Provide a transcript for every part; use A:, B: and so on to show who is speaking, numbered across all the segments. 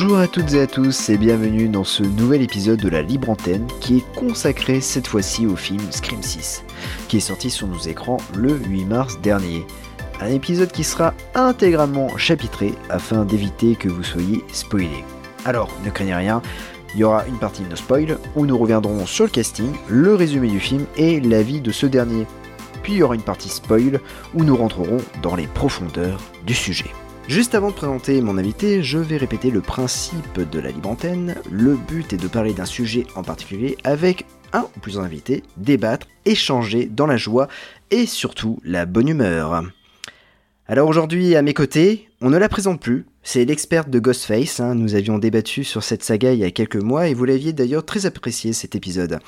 A: Bonjour à toutes et à tous et bienvenue dans ce nouvel épisode de la Libre Antenne qui est consacré cette fois-ci au film Scream 6, qui est sorti sur nos écrans le 8 mars dernier. Un épisode qui sera intégralement chapitré afin d'éviter que vous soyez spoilés. Alors, ne craignez rien, il y aura une partie no spoil où nous reviendrons sur le casting, le résumé du film et l'avis de ce dernier. Puis il y aura une partie spoil où nous rentrerons dans les profondeurs du sujet. Juste avant de présenter mon invité, je vais répéter le principe de la libre antenne. Le but est de parler d'un sujet en particulier avec un ou plusieurs invités, débattre, échanger dans la joie et surtout la bonne humeur. Alors aujourd'hui, à mes côtés, on ne la présente plus, c'est l'experte de Ghostface, hein. nous avions débattu sur cette saga il y a quelques mois et vous l'aviez d'ailleurs très apprécié cet épisode.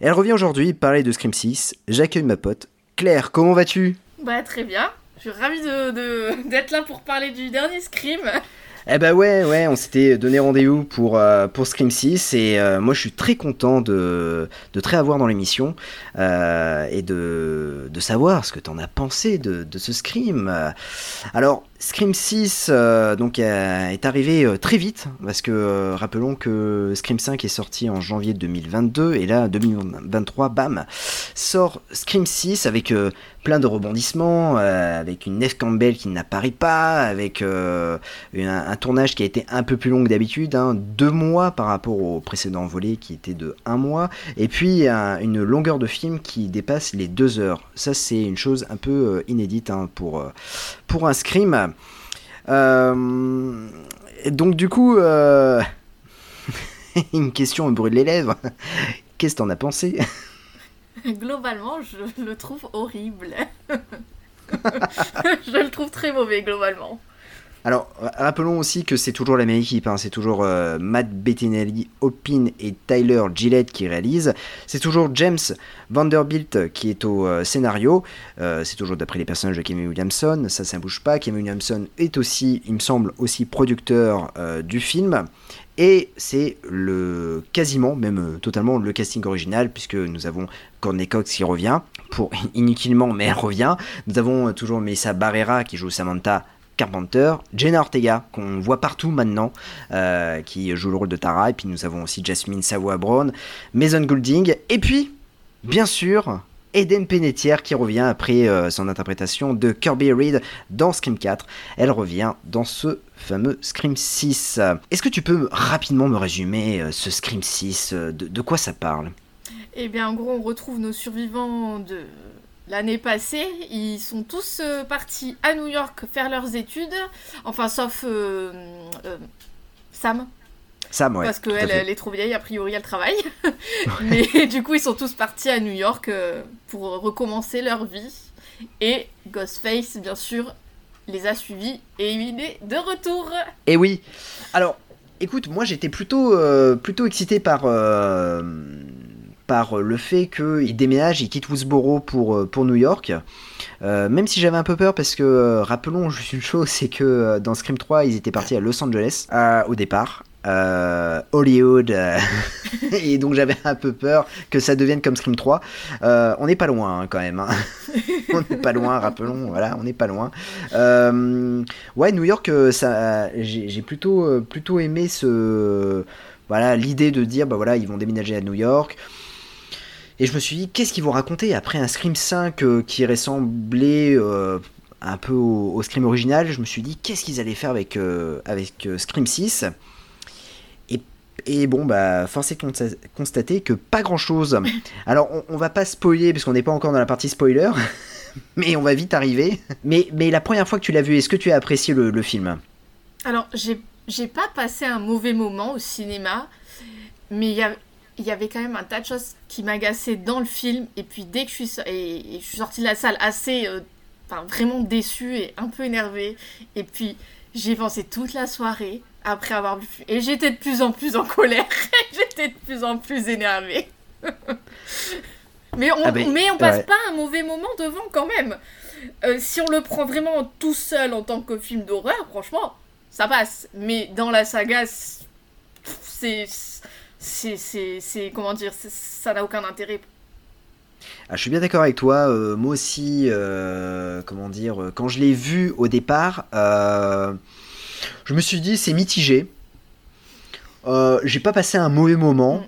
A: Elle revient aujourd'hui parler de Scream 6, j'accueille ma pote. Claire, comment vas-tu?
B: Bah très bien, je suis ravie d'être là pour parler du dernier Scream.
A: Eh bah ouais, ouais, on s'était donné rendez-vous pour, euh, pour Scream 6 et euh, moi je suis très content de, de te réavoir dans l'émission euh, et de, de savoir ce que t'en as pensé de, de ce Scream. Alors, Scream 6 euh, donc, euh, est arrivé euh, très vite, parce que rappelons que Scream 5 est sorti en janvier 2022, et là, 2023, bam, sort Scream 6 avec plein de rebondissements, avec une Neve Campbell qui n'apparaît pas, avec un, tournage qui a été un peu plus long que d'habitude, hein, deux mois par rapport au précédent volet qui était de un mois, et puis un- une longueur de film qui dépasse les deux heures. Ça, c'est une chose un peu inédite hein, pour, pour un Scream. Euh, donc du coup, euh, une question me brûle les lèvres. Qu'est-ce que t'en as pensé?
B: Globalement, je le trouve horrible. je le trouve très mauvais globalement.
A: Alors, ra- rappelons aussi que c'est toujours la même équipe, hein, c'est toujours euh, Matt Bettinelli, Opin et Tyler Gillette qui réalisent. C'est toujours James Vanderbilt qui est au euh, scénario. Euh, c'est toujours d'après les personnages de Kevin Williamson, ça, ça bouge pas. Kevin Williamson est aussi, il me semble, aussi producteur du film. Et c'est le quasiment, même totalement, le casting original, puisque nous avons Courtney Cox qui revient, pour inutilement, mais elle revient. Nous avons toujours Melissa Barrera qui joue Samantha Carpenter, Jenna Ortega, qu'on voit partout maintenant, euh, qui joue le rôle de Tara, et puis nous avons aussi Jasmine Savoy-Brown, Mason Goulding, et puis, bien sûr, Eden Penetière qui revient après euh, son interprétation de Kirby Reed dans Scream 4. Elle revient dans ce fameux Scream 6. Est-ce que tu peux rapidement me résumer euh, ce Scream 6 euh, de, de quoi ça parle?
B: Eh bien, en gros, on retrouve nos survivants de l'année passée. Ils sont tous euh, partis à New York faire leurs études. Enfin, sauf euh, euh, Sam,
A: Sam, ouais.
B: parce qu'elle elle est trop vieille, a priori elle travaille. Mais du coup, ils sont tous partis à New York pour recommencer leur vie. Et Ghostface, bien sûr, les a suivis et il est de retour.
A: Et oui. Alors, écoute, moi j'étais plutôt, euh, plutôt excité par, euh, par le fait qu'il déménage, il quitte Woodsboro pour, euh, pour New York. Euh, même si j'avais un peu peur parce que, euh, rappelons juste une chose, c'est que euh, dans Scream 3, ils étaient partis à Los Angeles euh, au départ. Euh, Hollywood euh, et donc j'avais un peu peur que ça devienne comme Scream 3 Euh, on n'est pas loin hein, quand même hein. on n'est pas loin rappelons voilà on n'est pas loin euh, Ouais, New York, euh, ça, j'ai plutôt, euh, plutôt aimé ce, voilà, l'idée de dire, bah voilà, ils vont déménager à New York. Et je me suis dit, qu'est-ce qu'ils vont raconter après un Scream 5 euh, qui ressemblait euh, un peu au, au Scream original? Je me suis dit, qu'est-ce qu'ils allaient faire avec, euh, avec Scream 6 et, et bon, bah, force est de consta- constater que pas grand-chose. Alors, on, on va pas spoiler, parce qu'on n'est pas encore dans la partie spoiler. Mais on va vite arriver. Mais, mais la première fois que tu l'as vu, est-ce que tu as apprécié le, le film?
B: Alors, j'ai pas passé un mauvais moment au cinéma, mais il y, a- il y avait quand même un tas de choses qui m'agaçaient dans le film. Et puis, dès que je suis, et, et je suis sortie de la salle assez, euh, enfin, vraiment déçue et un peu énervée. Et puis, j'ai pensé toute la soirée après avoir vu. Et j'étais de plus en plus en colère. j'étais de plus en plus énervée. mais, on,
A: Ah ben,
B: mais on passe
A: ouais.
B: pas un mauvais moment devant quand même. Euh, si on le prend vraiment tout seul en tant que film d'horreur, franchement, ça passe. Mais dans la saga, c'est. C'est. Comment dire Ça n'a aucun intérêt.
A: Ah, je suis bien d'accord avec toi. euh, moi aussi, euh, comment dire, euh, quand je l'ai vu au départ, euh, je me suis dit c'est mitigé. J'ai pas passé un mauvais moment. Mm.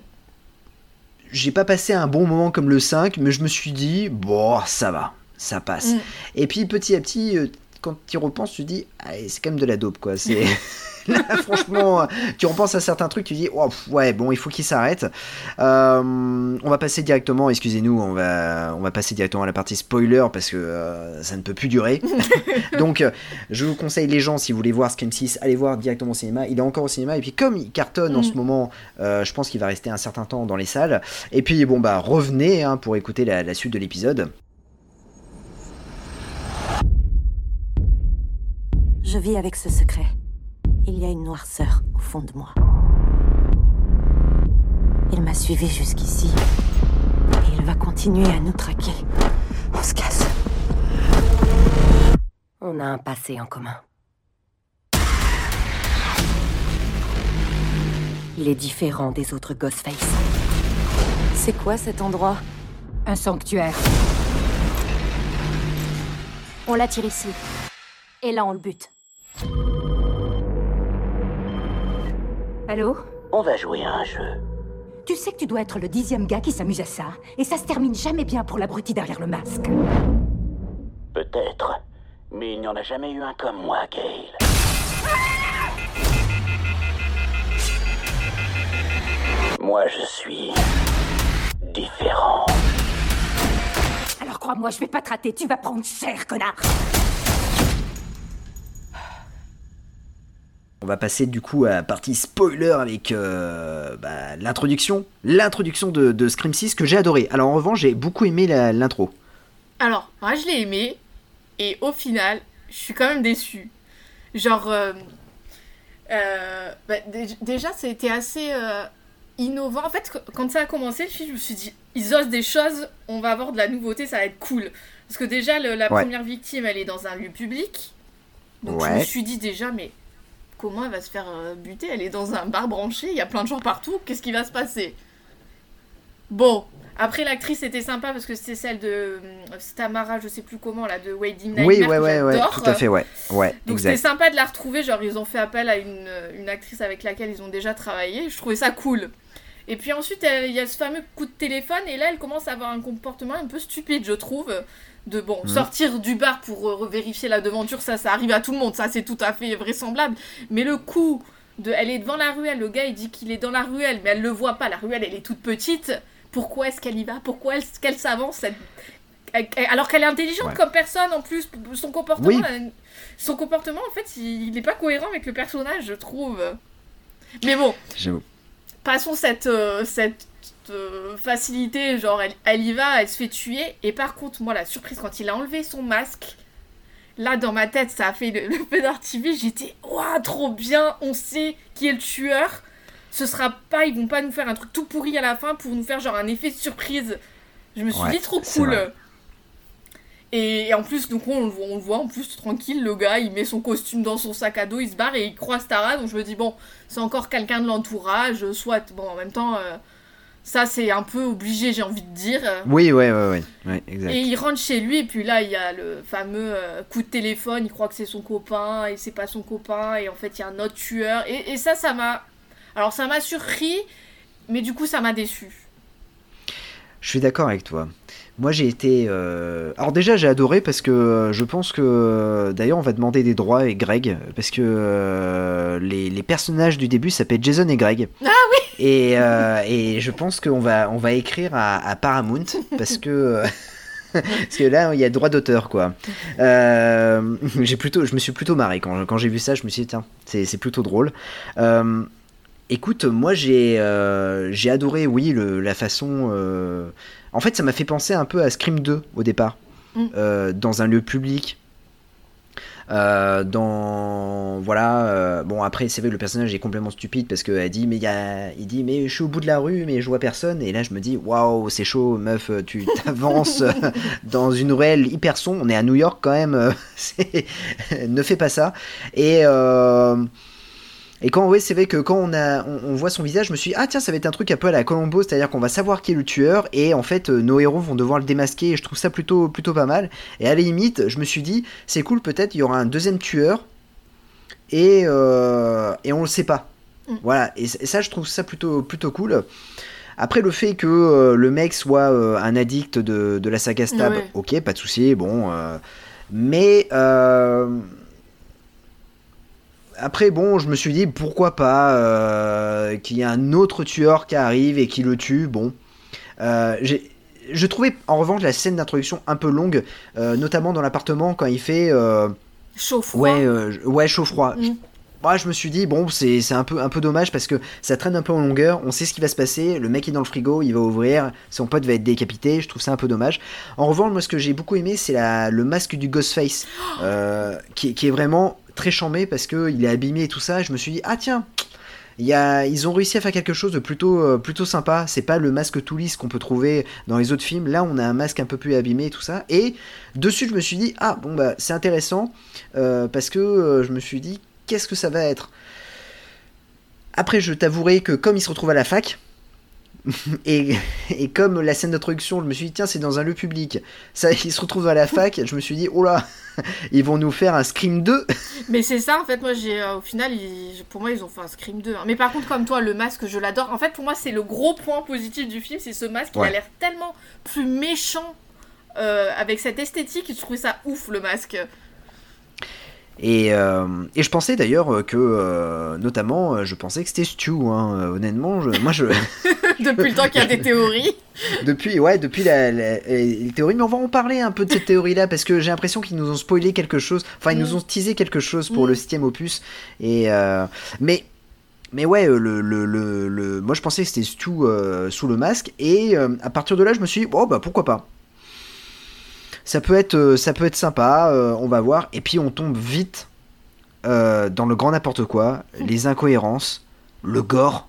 A: J'ai pas passé un bon moment comme le 5, mais je me suis dit, bon, ça va, ça passe. Mm. Et puis petit à petit, quand tu y repenses, tu dis, ah, c'est quand même de la dope, quoi. C'est. franchement, tu repenses à certains trucs, tu dis, oh, ouais, bon, il faut qu'il s'arrête. Euh, on va passer directement, excusez-nous, on va, on va passer directement à la partie spoiler parce que euh, ça ne peut plus durer. Donc, euh, je vous conseille les gens, si vous voulez voir Scream 6, allez voir directement au cinéma. Il est encore au cinéma. Et puis, comme il cartonne en ce mm. moment, je pense qu'il va rester un certain temps dans les salles. Et puis, bon, bah, revenez hein, pour écouter la suite de l'épisode.
C: Je vis avec ce secret. Il y a une noirceur au fond de moi. Il m'a suivi jusqu'ici. Et il va continuer à nous traquer. On se casse. On a un passé en commun. Il est différent des autres Ghostface. C'est quoi cet endroit?
D: Un sanctuaire. On l'attire ici. Et là, on le bute. Allô
E: On va jouer à un jeu.
D: Tu sais que tu dois être le dixième gars qui s'amuse à ça, et ça se termine jamais bien pour l'abruti derrière le masque.
E: Peut-être, mais il n'y en a jamais eu un comme moi, Gail. Moi, je suis différent.
D: Alors crois-moi, je vais pas te rater, tu vas prendre cher, connard
A: On va passer du coup à la partie spoiler avec euh, bah, l'introduction. L'introduction de, Scream 6 que j'ai adoré. Alors en revanche, j'ai beaucoup aimé l'intro.
B: Alors, moi je l'ai aimé. Et au final, je suis quand même déçue. Genre, euh, euh, bah, déjà, ça a été assez innovant. En fait, quand ça a commencé, je me suis dit, ils osent des choses, on va avoir de la nouveauté, ça va être cool. Parce que déjà, la première victime, elle est dans un lieu public. Donc je me suis dit déjà, mais comment elle va se faire euh, buter. Elle est dans un bar branché, il y a plein de gens partout, qu'est-ce qui va se passer? Bon, après l'actrice était sympa parce que c'était celle de euh, Stamara, je sais plus comment, là, de Wading Nightmare.
A: Oui, ouais, ouais, ouais, tout à fait, ouais. ouais
B: Donc c'était sympa de la retrouver, genre ils ont fait appel à une, une, actrice avec laquelle ils ont déjà travaillé, je trouvais ça cool. Et puis ensuite, il y a ce fameux coup de téléphone, et là, elle commence à avoir un comportement un peu stupide, je trouve de bon mhm. sortir du bar pour euh, vérifier la devanture ça ça arrive à tout le monde ça c'est tout à fait vraisemblable. Mais le coup de elle est devant la ruelle le gars il dit qu'il est dans la ruelle mais elle le voit pas la ruelle elle est toute petite. Pourquoi est-ce qu'elle y va? Pourquoi est-ce qu'elle s'avance? Alors qu'elle est intelligente comme personne en plus son comportement son comportement en fait il n'est pas cohérent avec le personnage je trouve. Mais bon passons cette euh, cette facilité, genre elle, y va, elle se fait tuer. Et par contre, moi, la surprise, quand il a enlevé son masque, là dans ma tête, ça a fait le, le peu J'étais, waouh, trop bien, on sait qui est le tueur. Ce sera pas, ils vont pas nous faire un truc tout pourri à la fin pour nous faire genre un effet de surprise. Je me suis dit, trop cool. Et, en plus, donc on, on, le voit en plus tranquille, le gars, il met son costume dans son sac à dos, il se barre et il croise Tara. Donc je me dis, bon, c'est encore quelqu'un de l'entourage, soit. Bon, en même temps, euh, ça, c'est un peu obligé, j'ai envie de dire.
A: Oui, ouais, ouais, ouais, exact.
B: Et il rentre chez lui, et puis là, il y a le fameux euh, coup de téléphone. Il croit que c'est son copain, et c'est pas son copain, et en fait, il y a un autre tueur. Et, et ça, ça m'a. Alors, ça m'a surpris, mais du coup, ça m'a déçu.
A: Je suis d'accord avec toi. Moi j'ai été. Euh, alors déjà j'ai adoré parce que euh, je pense que. Euh, d'ailleurs on va demander des droits avec Greg parce que les, les, personnages du début s'appellent Jason et Greg.
B: Ah oui
A: Et, et je pense qu'on va, on va écrire à, Paramount parce que. parce que là il y a droit d'auteur quoi. j'ai plutôt, je me suis plutôt marré quand, quand j'ai vu ça. Je me suis dit tiens c'est plutôt drôle. Écoute, moi j'ai j'ai adoré, oui, le, la façon en fait, ça m'a fait penser un peu à Scream 2 au départ, mm. euh, dans un lieu public. Euh, dans voilà euh, bon après c'est vrai le personnage est complètement stupide parce qu'elle dit mais il dit mais je suis au bout de la rue mais je vois personne. Et là je me dis waouh c'est chaud meuf tu t'avances dans une ruelle hyper sombre. On est à New York quand même ne fais pas ça. Et et quand, ouais, c'est vrai que quand on, a, on, voit son visage, je me suis dit, ah tiens, ça va être un truc un peu à la Colombo, c'est-à-dire qu'on va savoir qui est le tueur, et en fait, euh, nos héros vont devoir le démasquer, et je trouve ça plutôt, plutôt pas mal. Et à la limite, je me suis dit, c'est cool, peut-être il y aura un deuxième tueur, et, euh, et on le sait pas.
B: Mm.
A: Voilà, et, ça, je trouve ça plutôt, plutôt cool. Après, le fait que euh, le mec soit euh, un addict de, de la saga Stab,
B: Ouais.
A: ok, pas de souci, bon. mais. Après, bon, je me suis dit pourquoi pas euh, qu'il y ait un autre tueur qui arrive et qui le tue. Bon, Euh, j'ai- je trouvais en revanche la scène d'introduction un peu longue, euh, notamment dans l'appartement quand il fait euh,
B: Chaud froid.
A: ouais euh, ouais chaud froid.
B: Mm.
A: Moi, je me suis dit bon, c'est c'est un peu un peu dommage parce que ça traîne un peu en longueur. On sait ce qui va se passer. Le mec est dans le frigo, il va ouvrir, son pote va être décapité. Je trouve ça un peu dommage. En revanche, moi, ce que j'ai beaucoup aimé, c'est la- le masque du Ghostface, euh, qui, qui est vraiment très chambé parce que il est abîmé et tout ça. Et je me suis dit ah tiens. Il y a, ils ont réussi à faire quelque chose de plutôt, euh, plutôt sympa. C'est pas le masque tout lisse qu'on peut trouver dans les autres films. Là, on a un masque un peu plus abîmé et tout ça. Et dessus, je me suis dit, ah bon, bah c'est intéressant euh, parce que euh, je me suis dit, qu'est-ce que ça va être? Après, je t'avouerai que comme il se retrouve à la fac, et, et comme la scène d'introduction, je me suis dit, tiens, c'est dans un lieu public. Ça, il se retrouve à la fac, je me suis dit, oh là, ils vont nous faire un Scream 2.
B: Mais c'est ça, en fait, moi, j'ai, euh, au final, ils- pour moi, ils ont fait un Scream 2. hein. Mais par contre, comme toi, le masque, je l'adore. En fait, pour moi, c'est le gros point positif du film, c'est ce masque, il
A: Ouais.
B: a l'air tellement plus méchant. euh, avec cette esthétique, je trouvais ça ouf le masque.
A: Et, euh, et je pensais d'ailleurs que, euh, notamment, euh, je pensais que c'était Stu. Hein, honnêtement, je- moi, je,
B: Depuis le temps qu'il y a des théories.
A: depuis, ouais, depuis la, la- les théories, mais on va en parler un peu de cette théorie-là parce que j'ai l'impression qu'ils nous ont spoilé quelque chose. Enfin, ils
B: Mm.
A: nous ont teasé quelque chose pour
B: Mm.
A: le septième opus. Et euh, mais mais ouais, le, le, le, le- moi je pensais que c'était Stu euh, sous le masque et euh, à partir de là, je me suis dit oh bah pourquoi pas. Ça peut être euh, ça peut être sympa, euh, on va voir. Et puis on tombe vite euh, dans le grand n'importe quoi, les incohérences, le gore.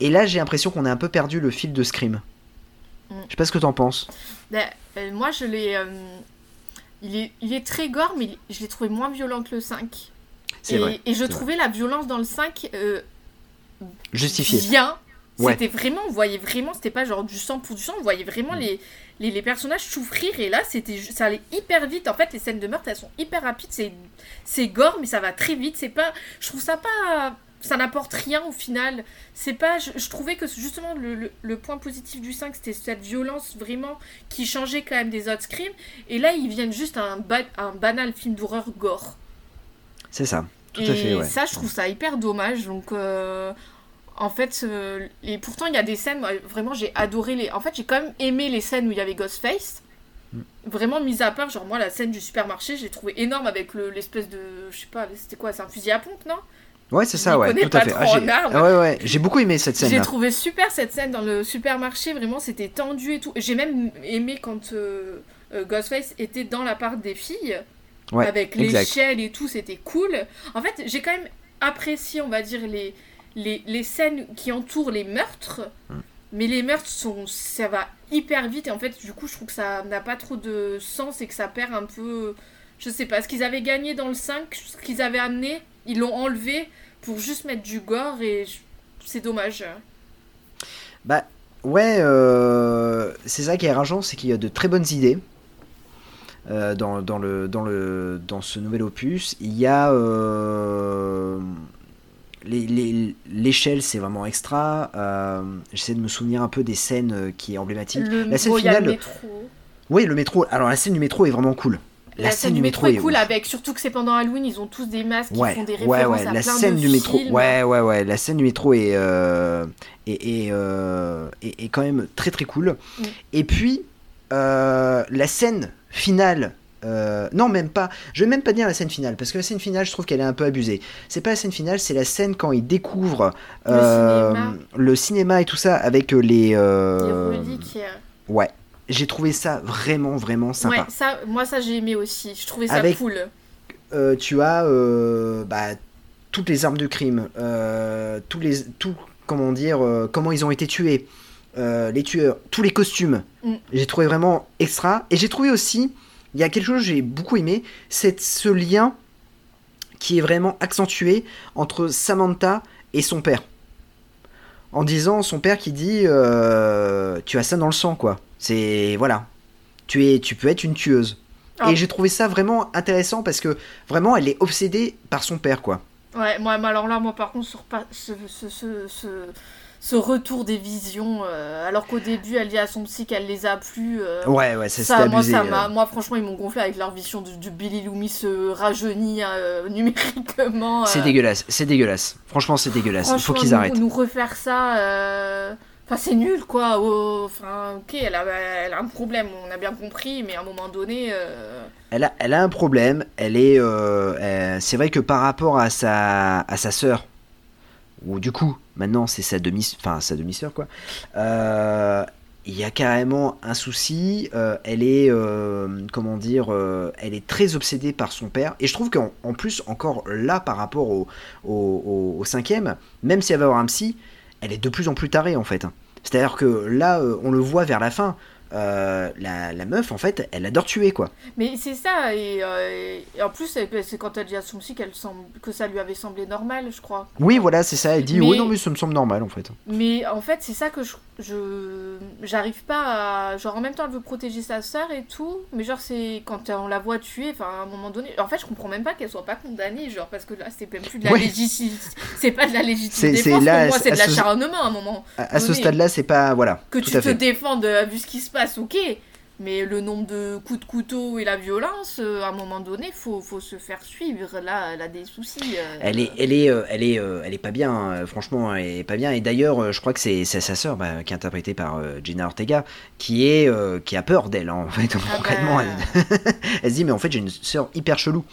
A: Et là, j'ai l'impression qu'on a un peu perdu le fil de Scream.
B: Mm.
A: Je sais pas ce que t'en penses.
B: Ben, euh, moi, je l'ai. euh, il, est, il est très gore, mais je l'ai trouvé moins violent que le 5.
A: C'est
B: et,
A: vrai.
B: et je trouvais la violence dans le 5 euh,
A: Justifié.
B: bien.
A: Ouais.
B: C'était vraiment, on voyait vraiment, c'était pas genre du sang pour du sang, on voyait vraiment
A: Mm.
B: les, les, les personnages souffrir et là, c'était, ça allait hyper vite. En fait, les scènes de meurtre, elles sont hyper rapides, c'est, c'est gore, mais ça va très vite. C'est pas, je trouve ça pas, ça n'apporte rien au final. C'est pas, je, je trouvais que justement le, le, le point positif du 5, c'était cette violence vraiment qui changeait quand même des autres scrims. Et là, ils viennent juste à un, ba- un banal film d'horreur gore.
A: C'est ça. Tout
B: et
A: à fait, ouais.
B: ça, je trouve ça hyper dommage. Donc, euh, en fait, euh, et pourtant, il y a des scènes, moi, vraiment, j'ai adoré les. En fait, j'ai quand même aimé les scènes où il y avait Ghostface.
A: Mm.
B: Vraiment, mis à part, genre, moi, la scène du supermarché, j'ai trouvé énorme avec le- l'espèce de. Je sais pas, c'était quoi C'est un fusil à pompe, non?
A: Ouais, c'est ça, ouais. Tout à fait. Ah, j'ai- ah ouais, ouais. J'ai beaucoup aimé cette
B: J'ai
A: scène-là.
B: trouvé super cette scène dans le supermarché, vraiment, c'était tendu et tout. J'ai même aimé quand euh, euh, Ghostface était dans la part des filles.
A: Ouais,
B: avec l'échelle et tout, c'était cool. En fait, j'ai quand même apprécié, on va dire, les, les, les scènes qui entourent les meurtres.
A: Mm.
B: Mais les meurtres, sont, ça va hyper vite. Et en fait, du coup, je trouve que ça n'a pas trop de sens et que ça perd un peu. Je sais pas, ce qu'ils avaient gagné dans le 5, ce qu'ils avaient amené, ils l'ont enlevé pour juste mettre du gore et c'est dommage.
A: Bah, ouais, euh, c'est ça qui est rageant, c'est qu'il y a de très bonnes idées. euh, dans, dans, le, dans, le, dans ce nouvel opus, il y a euh, l'échelle, c'est vraiment extra. Euh, J'essaie de me souvenir un peu des scènes euh, qui est emblématique.
B: Le,
A: la scène
B: a le
A: finale,
B: métro.
A: oui, le métro. Alors la scène du métro est vraiment cool.
B: La, scène du métro est cool,
A: ouf.
B: avec surtout que c'est pendant Halloween, ils ont tous des masques,
A: Ouais,
B: ils font des
A: ouais,
B: références
A: ouais,
B: à
A: la
B: plein
A: scène
B: de
A: du métro, ouais, ouais, ouais, la scène du métro est, euh, est, est, euh, est- est quand même très très cool.
B: Mm.
A: Et puis, la scène finale, euh, non, même pas, je vais même pas dire la scène finale, parce que la scène finale, je trouve qu'elle est un peu abusée. C'est pas la scène finale, c'est la scène quand ils découvrent
B: Le
A: euh,
B: cinéma.
A: le cinéma et tout ça avec euh, les. Euh, ouais, j'ai trouvé ça vraiment, vraiment sympa.
B: Ouais, ça, moi ça j'ai aimé aussi. Je trouvais ça
A: Avec-
B: cool.
A: tu as bah, toutes les armes de crime, tous les, tout, comment dire, comment ils ont été tués, les tueurs, tous les costumes.
B: Mm.
A: J'ai trouvé vraiment extra. Et j'ai trouvé aussi, il y a quelque chose que j'ai beaucoup aimé, c'est ce lien qui est vraiment accentué entre Samantha et son père. En disant son père qui dit euh, tu as ça dans le sang quoi. C'est voilà. Tu es tu peux être une tueuse.
B: Ah.
A: Et j'ai trouvé ça vraiment intéressant parce que vraiment elle est obsédée par son père quoi.
B: Ouais, moi, alors là, moi par contre, sur pa- ce, ce, ce, ce, retour des visions, euh, alors qu'au début, elle dit à son psy qu'elle les a plus. euh,
A: Ouais, ouais, ça,
B: ça, moi, ça
A: euh.
B: moi, franchement, ils m'ont gonflé avec leur vision du, du Billy Loomis se rajeunit euh, numériquement.
A: C'est dégueulasse, c'est dégueulasse. Franchement, c'est dégueulasse. Il faut qu'ils arrêtent.
B: Nous refaire ça, enfin c'est nul quoi. Enfin, ok, elle a, elle a un problème, on a bien compris, mais à un moment donné, euh,
A: Elle a, elle a un problème. Elle est, euh, c'est vrai que par rapport à sa, à sa sœur, ou du coup, maintenant c'est sa demi, enfin sa demi-sœur quoi. euh, il y a carrément un souci. euh, elle est, euh, comment dire, elle est très obsédée par son père. Et je trouve qu'en en plus, encore là, par rapport au, au, au- cinquième, même si elle va avoir un psy, elle est de plus en plus tarée en fait. C'est-à-dire que là, on le voit vers la fin. Euh, la, la meuf, en fait, elle adore tuer quoi.
B: mais c'est ça. Et, euh, et en plus, c'est quand elle dit à son psy qu'elle semble que ça lui avait semblé normal, je crois.
A: Oui, voilà, c'est ça. Elle dit,
B: Mais-
A: oui, non, mais ça me semble normal en fait.
B: Mais en fait, c'est ça que je je j'arrive pas à genre en même temps elle veut protéger sa sœur et tout, mais genre c'est quand on la voit tuer, enfin à un moment donné, en fait je comprends même pas qu'elle soit pas condamnée, genre parce que là c'est même plus de la
A: Ouais.
B: légitimité, c'est pas de la légitime
A: C'est- c'est
B: défense
A: là,
B: pour moi, c'est de l'acharnement à un moment.
A: À, à ce stade-là, c'est pas. Voilà,
B: Que tu te
A: fait.
B: défendes euh, vu ce qui se passe, ok. Mais le nombre de coups de couteau et la violence, euh, à un moment donné, faut, faut se faire suivre. Là, elle a des soucis. euh.
A: Elle est, elle est, euh, elle est, euh, elle est pas bien. hein. Franchement, elle est pas bien. Et d'ailleurs, je crois que c'est sa sœur, bah, qui est interprétée par Gina Ortega, qui est, qui a peur d'elle hein, en fait.
B: Ah
A: Concrètement,
B: bah.
A: elle, elle se dit, mais en fait, j'ai une sœur hyper chelou.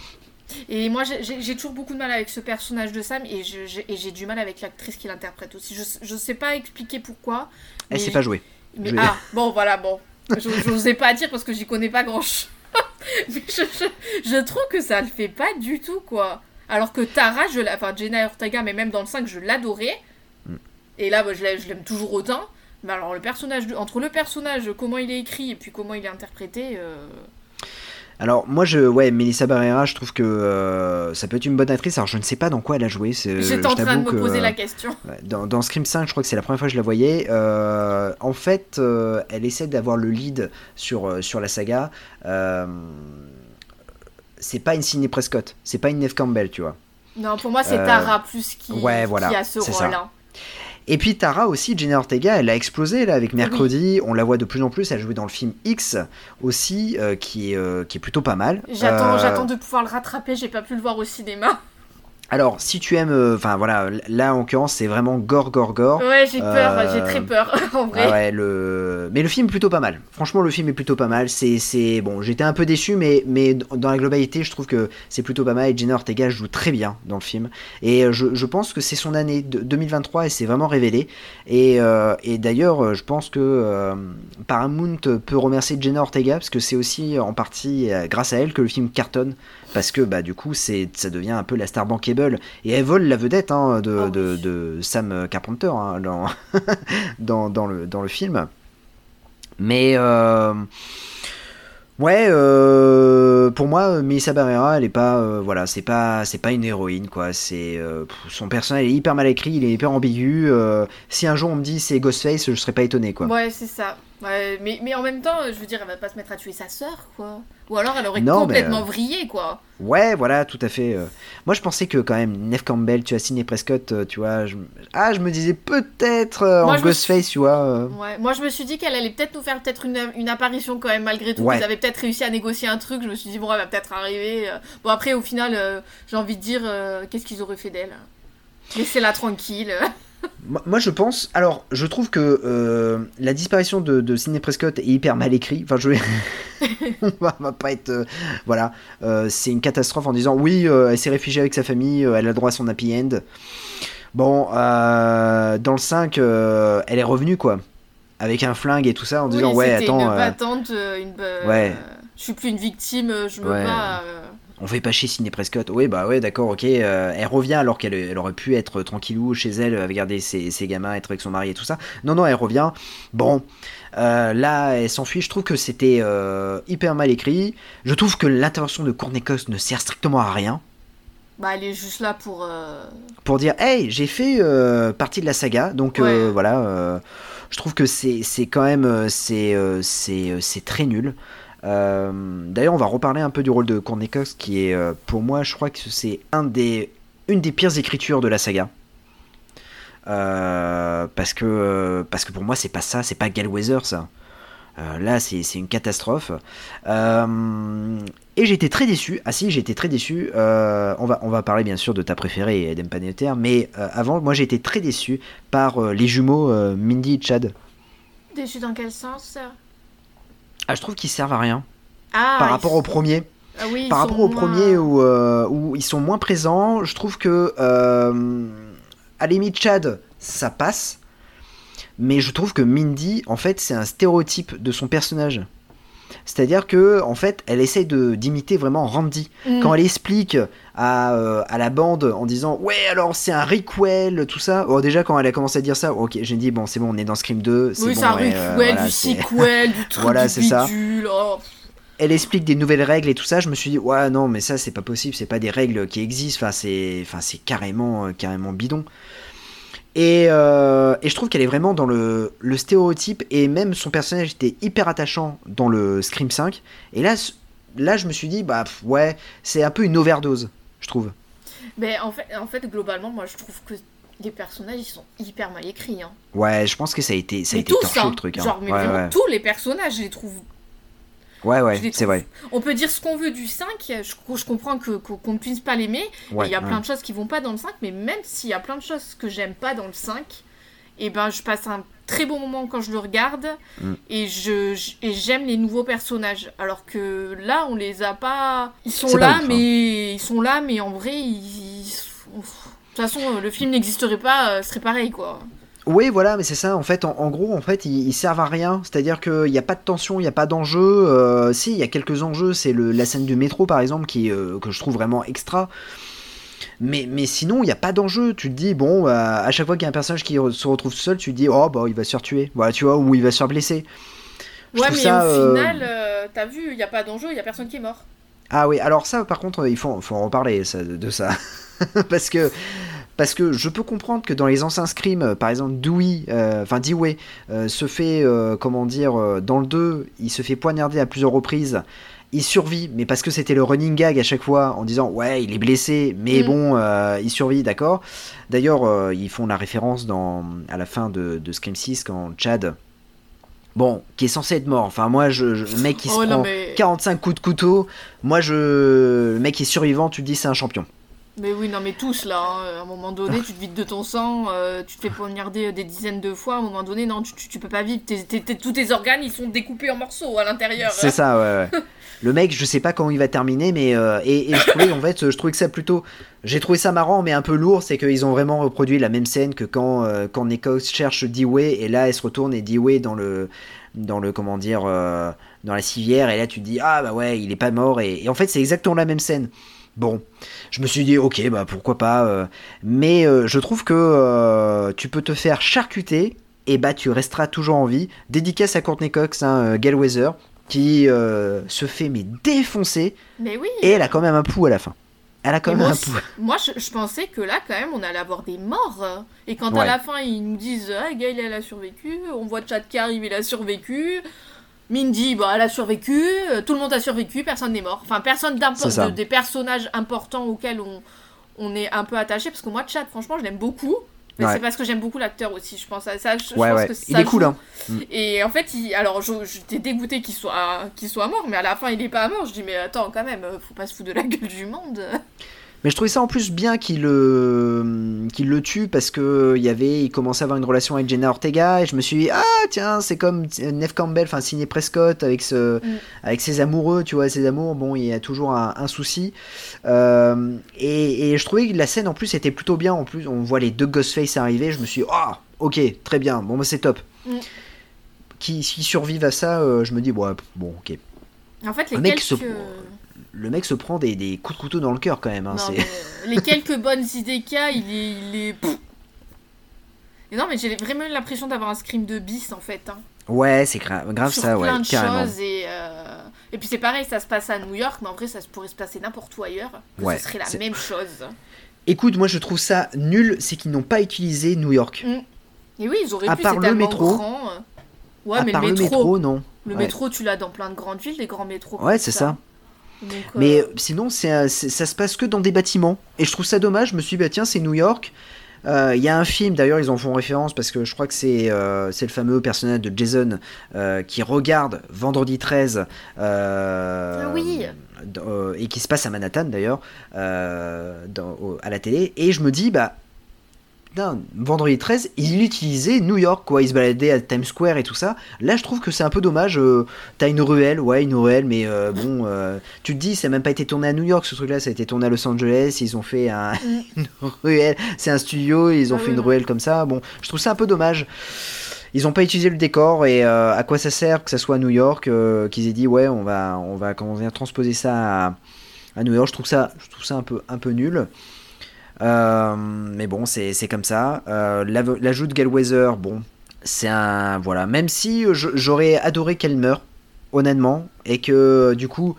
B: Et moi, j'ai- toujours beaucoup de mal avec ce personnage de Sam et j'ai du mal avec l'actrice qui l'interprète aussi. Je, je sais pas expliquer pourquoi.
A: Elle sait pas jouer.
B: Mais, ah, bon, voilà, bon. Je n'osais pas dire parce que j'y connais pas grand chose. mais je, je- je trouve que ça le fait pas du tout, quoi. Alors que Tara, je la... enfin Jenna Ortega, mais même dans le 5, je l'adorais.
A: Mm.
B: Et là, bah, je l'aime je l'aime toujours autant. Mais alors, le personnage, de- entre le personnage, comment il est écrit et puis comment il est interprété. euh,
A: Alors, moi, je, ouais, Melissa Barrera, je trouve que euh, ça peut être une bonne actrice. Alors, je ne sais pas dans quoi elle a joué. c'est-
B: J'étais en train de me
A: que,
B: poser
A: euh,
B: la question.
A: Ouais, Dans, dans Scream 5, je crois que c'est la première fois que je la voyais. Euh, en fait, euh, elle essaie d'avoir le lead sur, euh, sur la saga. Euh, c'est pas une Sidney Prescott, c'est pas une Neve Campbell, tu vois.
B: Non, pour moi, c'est
A: Euh,
B: Tara plus qui,
A: ouais, voilà,
B: qui a ce
A: ça. Et puis Tara aussi, Jenna Ortega, elle a explosé là avec Mercredi. On la voit de plus en plus. Elle jouait dans le film X aussi, euh, qui, est, euh, qui est plutôt pas mal.
B: J'attends
A: Euh,
B: j'attends de pouvoir le rattraper, j'ai pas pu le voir au cinéma.
A: Alors, si tu aimes, euh, enfin voilà, là en l'occurrence, c'est vraiment gore, gore, gore.
B: Ouais, j'ai peur,
A: Euh,
B: j'ai très peur, en vrai.
A: Ah ouais, le... Mais le film est plutôt pas mal. Franchement, le film est plutôt pas mal. C'est. Bon, j'étais un peu déçu, mais, mais dans la globalité, je trouve que c'est plutôt pas mal. Et Jenna Ortega joue très bien dans le film. Et euh, je, je pense que c'est son année de 2023 et c'est vraiment révélé. Et, euh, et d'ailleurs, je pense que Paramount peut remercier Jenna Ortega parce que c'est aussi en partie grâce à elle que le film cartonne. Parce que bah, du coup, c'est, ça devient un peu la star bankable. Et elle vole la vedette hein, de,
B: oui.
A: de, de Sam Carpenter hein, dans, dans, dans, le, dans le film. Mais euh, ouais, euh, pour moi, Melissa Barrera, elle est pas, euh, voilà, c'est pas, c'est pas une héroïne quoi. C'est euh, son personnage est hyper mal écrit, il est hyper ambigu. si un jour on me dit c'est Ghostface, je serais pas étonné quoi.
B: Ouais, c'est ça. Ouais, mais, mais en même temps, je veux dire, elle va pas se mettre à tuer sa sœur, quoi. Ou alors elle aurait
A: Non,
B: complètement
A: mais, euh,
B: vrillé, quoi.
A: Ouais, voilà, tout à fait. euh. Moi, je pensais que quand même Neve Campbell, tu as Sidney Prescott, euh, tu vois, je... ah, je me disais peut-être euh, en Ghostface, tu vois. euh.
B: Ouais. Moi, je me suis dit qu'elle allait peut-être nous faire peut-être une, une apparition quand même, malgré tout.
A: Ouais.
B: Ils avaient peut-être réussi à négocier un truc. Je me suis dit, bon, elle va peut-être arriver. Bon, après, au final, euh, j'ai envie de dire, qu'est-ce qu'ils auraient fait d'elle? Laissez-la tranquille.
A: Moi, je pense. Alors, je trouve que euh, la disparition de, de Sidney Prescott est hyper mal écrit. Enfin, je vais. on, va, on va pas être. euh, voilà. Euh, c'est une catastrophe en disant oui, elle s'est réfugiée avec sa famille, elle a droit à son happy end. Bon, dans le 5, euh, elle est revenue, quoi. Avec un flingue et tout ça, en disant ouais, attends.
B: une
A: Ouais.
B: Je suis plus une victime, je me
A: Ouais.
B: bats.
A: On fait pas chier Sidney Prescott. Oui, bah ouais, d'accord, ok. euh, elle revient alors qu'elle elle aurait pu être tranquillou chez elle, regarder ses, ses gamins, être avec son mari et tout ça. Non, non, elle revient. Bon, euh, là, elle s'enfuit. Je trouve que c'était euh, hyper mal écrit. Je trouve que l'intervention de Courtney Cox ne sert strictement à rien.
B: Bah, elle est juste là pour.
A: Pour dire, hey, j'ai fait partie de la saga, donc
B: Ouais.
A: voilà. je trouve que c'est quand même c'est très nul. Euh, D'ailleurs, on va reparler un peu du rôle de Courtney Cox, qui est euh, pour moi, je crois que c'est une des pires écritures de la saga. Euh, parce que parce que pour moi c'est pas ça, c'est pas Galweather ça. Là c'est une catastrophe. Et j'étais très déçu. Ah si, j'étais très déçu. On va on va parler bien sûr de ta préférée Eden Panettiere, mais avant moi été très déçu par les jumeaux Mindy et Chad.
B: Déçu dans quel sens
A: Ah je trouve qu'ils servent à rien
B: Ah,
A: par
B: ils
A: rapport au premier.
B: Ah oui,
A: par rapport au
B: moins-
A: premier où, euh, où ils sont moins présents, je trouve que euh, à limite Chad, ça passe. Mais je trouve que Mindy, en fait, c'est un stéréotype de son personnage. C'est-à-dire que, en fait, elle essaye de d'imiter vraiment Randy.
B: Mm.
A: Quand elle explique à, euh, à la bande en disant Ouais, alors c'est un requel, tout ça. Bon, déjà, quand elle a commencé à dire ça, ok, j'ai dit Bon, c'est bon, on est dans Scream 2. C'est
B: Oui,
A: bon,
B: c'est un
A: ouais,
B: requel,
A: euh, voilà,
B: du sequel, du truc
A: Voilà,
B: du
A: c'est ça.
B: oh.
A: elle explique des nouvelles règles et tout ça, je me suis dit ouais non mais ça c'est pas possible, c'est pas des règles qui existent, enfin c'est enfin c'est carrément euh, carrément bidon. Et, euh, et je trouve qu'elle est vraiment dans le, le stéréotype et même son personnage était hyper attachant dans le Scream 5 et là là je me suis dit bah pff, ouais, c'est un peu une overdose, je trouve.
B: Mais en fait, en fait, globalement, moi, je trouve que les personnages, ils sont hyper mal écrits. Hein.
A: Ouais, je pense que ça a été ça a
B: mais
A: été torché
B: hein.
A: le truc hein.
B: Genre, mais
A: ouais,
B: vraiment,
A: ouais.
B: tous les personnages, je les trouve
A: ouais ouais, c'est vrai.
B: On peut dire ce qu'on veut du 5, je, je comprends que- qu'on qu'on ne puisse pas l'aimer,
A: Ouais,
B: il y a
A: ouais.
B: plein de choses qui vont pas dans le 5, mais même s'il y a plein de choses que j'aime pas dans le 5, et ben je passe un très bon moment quand je le regarde,
A: Mm.
B: et je j'aime les nouveaux personnages, alors que là on les a pas, ils sont là
A: ouf, hein.
B: mais ils sont là mais en vrai ils, ils sont- de toute façon le film n'existerait pas, euh, ce serait pareil quoi.
A: Oui, voilà, mais c'est ça. En fait, en, en gros, en fait, ils, ils servent à rien. C'est-à-dire qu'il n'y a pas de tension, il n'y a pas d'enjeu. Euh, si, il y a quelques enjeux. C'est la scène du métro, par exemple, qui euh, que je trouve vraiment extra. Mais, mais sinon, il n'y a pas d'enjeu. Tu te dis, bon, euh, à chaque fois qu'il y a un personnage qui re- se retrouve seul, tu te dis, oh, bah, il va se faire tuer. Voilà, tu vois, ou il va se faire blesser. Je
B: ouais mais
A: ça,
B: au final, t'as vu, il y a pas d'enjeu, il y a personne qui est mort.
A: Ah oui, alors ça, par contre, il faut, faut en reparler ça, de ça. parce que parce que je peux comprendre que dans les anciens Scream, euh, par exemple, Dewey, euh, enfin Dewey, euh, se fait, comment dire, dans le 2, il se fait poignarder à plusieurs reprises. Il survit, mais parce que c'était le running gag à chaque fois, en disant ouais, il est blessé, mais
B: Mm.
A: bon, euh, il survit, d'accord. D'ailleurs, euh, ils font la référence dans, à la fin de, de Scream 6 quand Chad, bon, qui est censé être mort. Enfin, moi, je, je- le mec qui se
B: Oh,
A: prend
B: mais-
A: 45 coups de couteau, moi, je, le mec qui est survivant, tu te dis c'est un champion.
B: Mais oui, non, mais tous là, hein, à un moment donné, tu te vides de ton sang, euh, tu te fais poignarder des dizaines de fois, à un moment donné, non, tu, tu, tu peux pas vivre, Tes- tes- tes- tous tes organes, ils sont découpés en morceaux à l'intérieur.
A: C'est ça, ouais, ouais. Le mec, je sais pas quand il va terminer, mais euh, et, et je trouvais en fait, je trouvais que ça plutôt, j'ai trouvé ça marrant, mais un peu lourd, c'est qu'ils ont vraiment reproduit la même scène que quand euh, quand Nichols cherche Dewey et là elle se retourne et Dewey dans le dans le comment dire euh, dans la civière et là tu te dis ah bah ouais il est pas mort et, et en fait c'est exactement la même scène. Bon, je me suis dit ok bah pourquoi pas, euh, mais euh, je trouve que euh, tu peux te faire charcuter et bah tu resteras toujours en vie. Dédicace à Courtney Cox, hein, Galweather, qui se fait mais défoncer
B: Mais oui.
A: et elle a quand même un pouls à la fin. Elle a quand même
B: moi,
A: un pouls.
B: moi je, je pensais que là, quand même, on allait avoir des morts. Et quand à la fin, ils nous disent Ah, Gail, elle a survécu, on voit Chad qui arrive, il a survécu. Mindy, bah, elle a survécu, euh, tout le monde a survécu, personne n'est mort. Enfin, personne de- des personnages importants auxquels on, on est un peu attaché. Parce que moi, Chad, franchement, je l'aime beaucoup. Mais
A: Ouais.
B: c'est parce que j'aime beaucoup l'acteur aussi, je pense à ça. Je,
A: Ouais,
B: pense
A: ouais.
B: que ça
A: Il est cool, hein.
B: Et en fait, il- alors j'étais dégoûtée qu'il soit, qu'il soit mort, mais à la fin, il est pas mort. Je dis, mais attends, quand même, faut pas se foutre de la gueule du monde.
A: Mais je trouvais ça en plus bien qu'il le, qu'il le tue parce que il y avait, il commençait à avoir une relation avec Jenna Ortega et je me suis dit ah tiens c'est comme Neve Campbell, enfin Sidney Prescott avec ce,
B: Mm.
A: avec ses amoureux, tu vois ses amours, bon il y a toujours un, un souci Euh, et, et je trouvais que la scène en plus était plutôt bien en plus on voit les deux Ghostface arriver, je me suis dit ah ok très bien bon bah c'est top.
B: Mm.
A: Qui, qui survivent à ça, euh, je me dis ouais, bon ok.
B: En fait, les
A: Le mec
B: quelques...
A: se- Le mec se prend des, des coups de couteau dans le cœur quand même. hein,
B: Non, les quelques bonnes idées qu'il a, il est... Il est... Et non, mais j'ai vraiment l'impression d'avoir un scream de bis, en fait. Hein,
A: Ouais, c'est gra- grave
B: sur
A: ça, ouais,
B: plein de
A: carrément.
B: choses. Et, euh, et puis c'est pareil, ça se passe à New York, mais en vrai, ça pourrait se passer n'importe où ailleurs. que
A: Ouais,
B: ce serait la même chose.
A: Écoute, moi je trouve ça nul, c'est qu'ils n'ont pas utilisé New York.
B: Et oui, ils auraient
A: À
B: pu,
A: part le métro.
B: grand. Ouais,
A: à
B: mais
A: part
B: le métro,
A: non.
B: le
A: Ouais.
B: métro, tu l'as dans plein de grandes villes, les grands métros.
A: Ouais, c'est ça.
B: Donc, euh,
A: Mais sinon, c'est ça se passe que dans des bâtiments. Et je trouve ça dommage. Je me suis dit, bah, tiens, c'est New York. Euh, Il y a un film, d'ailleurs, ils en font référence parce que je crois que c'est euh, c'est le fameux personnage de Jason euh, qui regarde Vendredi 13. euh,
B: Ah oui.
A: euh, et qui se passe à Manhattan, d'ailleurs, euh, à la télé. Et je me dis, bah. Vendredi 13, il utilisait New York, quoi. Il se baladait à Times Square et tout ça. Là, je trouve que c'est un peu dommage. euh, T'as une ruelle, ouais, une ruelle, mais euh, bon, euh, tu te dis, ça n'a même pas été tourné à New York, ce truc-là, ça a été tourné à Los Angeles. Ils ont fait un, une ruelle, c'est un studio, ils ont
B: Ah
A: fait
B: oui,
A: une ruelle comme ça. Bon, je trouve ça un peu dommage. Ils n'ont pas utilisé le décor et à quoi ça sert que ça soit à New York, qu'ils aient dit ouais, on va, on va comment dire, transposer ça à, à New York. Je trouve ça, je trouve ça un peu, un peu nul. Euh, mais bon, c'est c'est comme ça. Euh, L'ajout de Galweather, bon, c'est un voilà. Même si euh, j'aurais adoré qu'elle meure, honnêtement, et que du coup,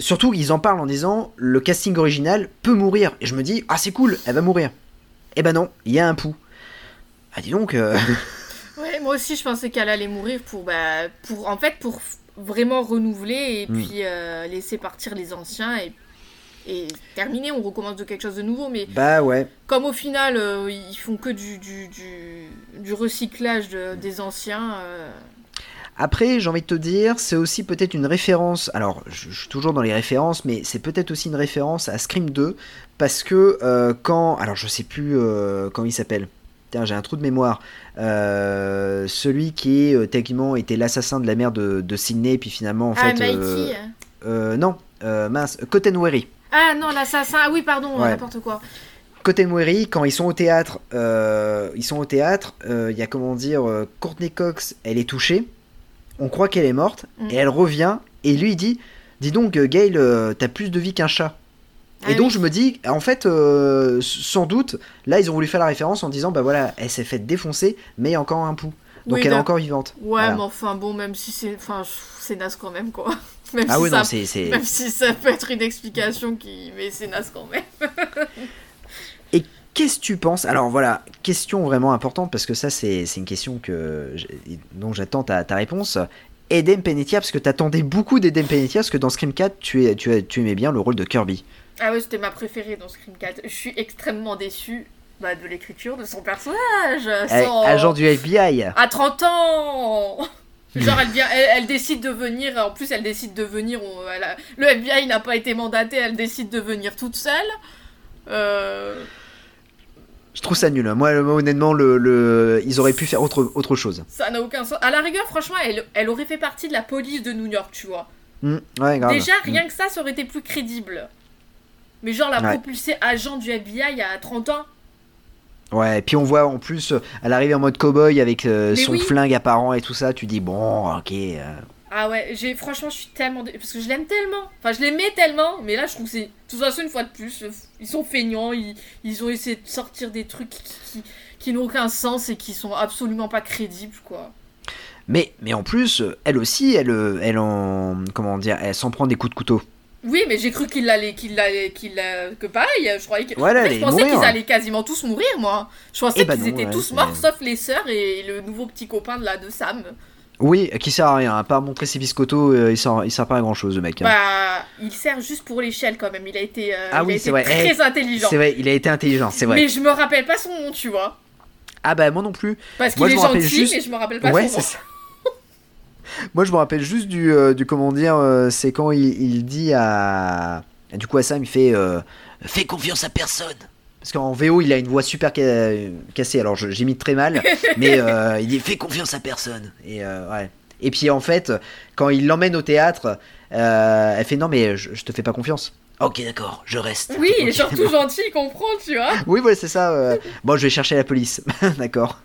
A: surtout ils en parlent en disant le casting original peut mourir. Et je me dis ah c'est cool, elle va mourir. Eh ben non, il y a un pouls. Ah dis donc. euh,
B: Ouais, moi aussi, je pensais qu'elle allait mourir pour, bah, pour, en fait, pour vraiment renouveler et
A: Mm.
B: puis euh, laisser partir les anciens et, et terminer. On recommence de quelque chose de nouveau, mais
A: bah ouais.
B: comme au final, euh, ils font que du, du, du, du recyclage de- des anciens. euh,
A: Après, j'ai envie de te dire, c'est aussi peut-être une référence. Alors, je, je suis toujours dans les références, mais c'est peut-être aussi une référence à Scream 2 parce que euh, quand, alors je sais plus euh, comment il s'appelle. Tiens, j'ai un trou de mémoire. Celui qui euh, techniquement était l'assassin de la mère de, de Sydney, puis finalement en
B: Ah,
A: fait,
B: Mighty.
A: non, mince, Cottonweary.
B: Ah non, l'assassin. Ah oui, pardon,
A: Ouais.
B: n'importe quoi.
A: Cottonweary, quand ils sont au théâtre, euh, ils sont au théâtre, euh, il y a comment dire, euh, Courtney Cox, elle est touchée, on croit qu'elle est morte,
B: Mm.
A: et elle revient, et lui il dit, dis donc Gail, t'as plus de vie qu'un chat.
B: Ah
A: et donc je me dis, en fait, euh, sans doute, là ils ont voulu faire la référence en disant, bah voilà, elle s'est fait défoncer, mais il y a encore un pouls. Donc
B: Oui,
A: elle est
B: d'accord.
A: encore vivante.
B: Ouais,
A: Voilà.
B: mais enfin, bon, même si c'est. Enfin, c'est naze quand même, quoi. Même,
A: Ah
B: si
A: oui,
B: ça...
A: non, c'est... c'est-
B: même si ça peut être une explication qui. Mais c'est naze quand même.
A: Qu'est-ce que tu penses? Alors voilà, question vraiment importante parce que ça c'est une question que dont j'attends ta, ta réponse. Eden Panettiere, parce que t'attendais beaucoup d'Eden Panettiere, parce que dans Scream 4 tu, es, tu, tu aimais bien le rôle de Kirby.
B: Ah ouais, c'était ma préférée dans Scream 4. Je suis extrêmement déçue bah, de l'écriture de son personnage.
A: Eh,
B: Son-
A: Agent du FBI.
B: À 30 ans Genre, elle, vient, elle, elle décide de venir, en plus, elle décide de venir. on- elle a- le FBI n'a pas été mandaté, elle décide de venir toute seule. Euh,
A: Je trouve ça nul. hein. Moi, honnêtement, le, le- ils auraient pu faire autre, autre chose.
B: ça n'a aucun sens. À la rigueur, franchement, elle, elle aurait fait partie de la police de New York, tu vois.
A: Hmm, ouais, grave.
B: Déjà,
A: Hmm.
B: rien que ça, ça aurait été plus crédible. Mais genre, la
A: Ouais.
B: propulser agent du FBI à 30 ans
A: Ouais, et puis on voit en plus, euh, elle arrive en mode cowboy avec euh, son
B: oui.
A: flingue apparent et tout ça. Tu dis, bon, ok. euh,
B: Ah ouais, j'ai franchement je suis tellement parce que je l'aime tellement. Enfin, je l'aimais tellement, mais là je trouve que c'est de toute façon une fois de plus, euh, ils sont feignants, ils, ils ont essayé de sortir des trucs qui, qui, qui n'ont aucun sens et qui sont absolument pas crédibles quoi.
A: Mais, mais en plus, euh, elle aussi, elle, euh, elle en. Comment dire Elle s'en prend des coups de couteau.
B: Oui, mais j'ai cru qu'il allait qu'il allait qu'il a- que pareil, je croyais que
A: Ouais, là,
B: en fait,
A: elle
B: je pensais qu'ils allaient quasiment tous mourir moi. Je pensais
A: Eh ben
B: qu'ils étaient
A: ouais,
B: tous morts sauf les sœurs et le nouveau petit copain de là de Sam.
A: Oui, qui sert à rien, à part montrer ses biscottos, euh, il, sert, il sert pas à grand chose, le mec. hein.
B: Bah, il sert juste pour l'échelle quand même, il a été, euh,
A: Ah
B: il
A: oui,
B: a
A: c'est
B: été
A: vrai.
B: très
A: Eh,
B: intelligent.
A: c'est vrai, il a été intelligent, c'est vrai.
B: Mais je me rappelle pas son nom, tu vois.
A: Ah bah moi non plus.
B: Parce qu'il
A: je
B: est gentil,
A: juste-
B: mais je me rappelle pas
A: ouais,
B: son
A: c'est
B: nom.
A: Moi je me rappelle juste du, euh, du comment dire, euh, c'est quand il, il dit à... Du coup à Sam, il fait euh, Fais confiance à personne ». Parce qu'en VO, il a une voix super ca- cassée, alors j'imite très mal, mais il dit « Fais confiance à personne ». Et ouais. Et puis en fait, quand il l'emmène au théâtre, elle fait non mais je, je te fais pas confiance. Ok d'accord, je reste.
B: Oui, il est surtout gentil, il comprend, tu vois.
A: Oui, voilà, c'est ça. euh. Bon, je vais chercher la police. D'accord.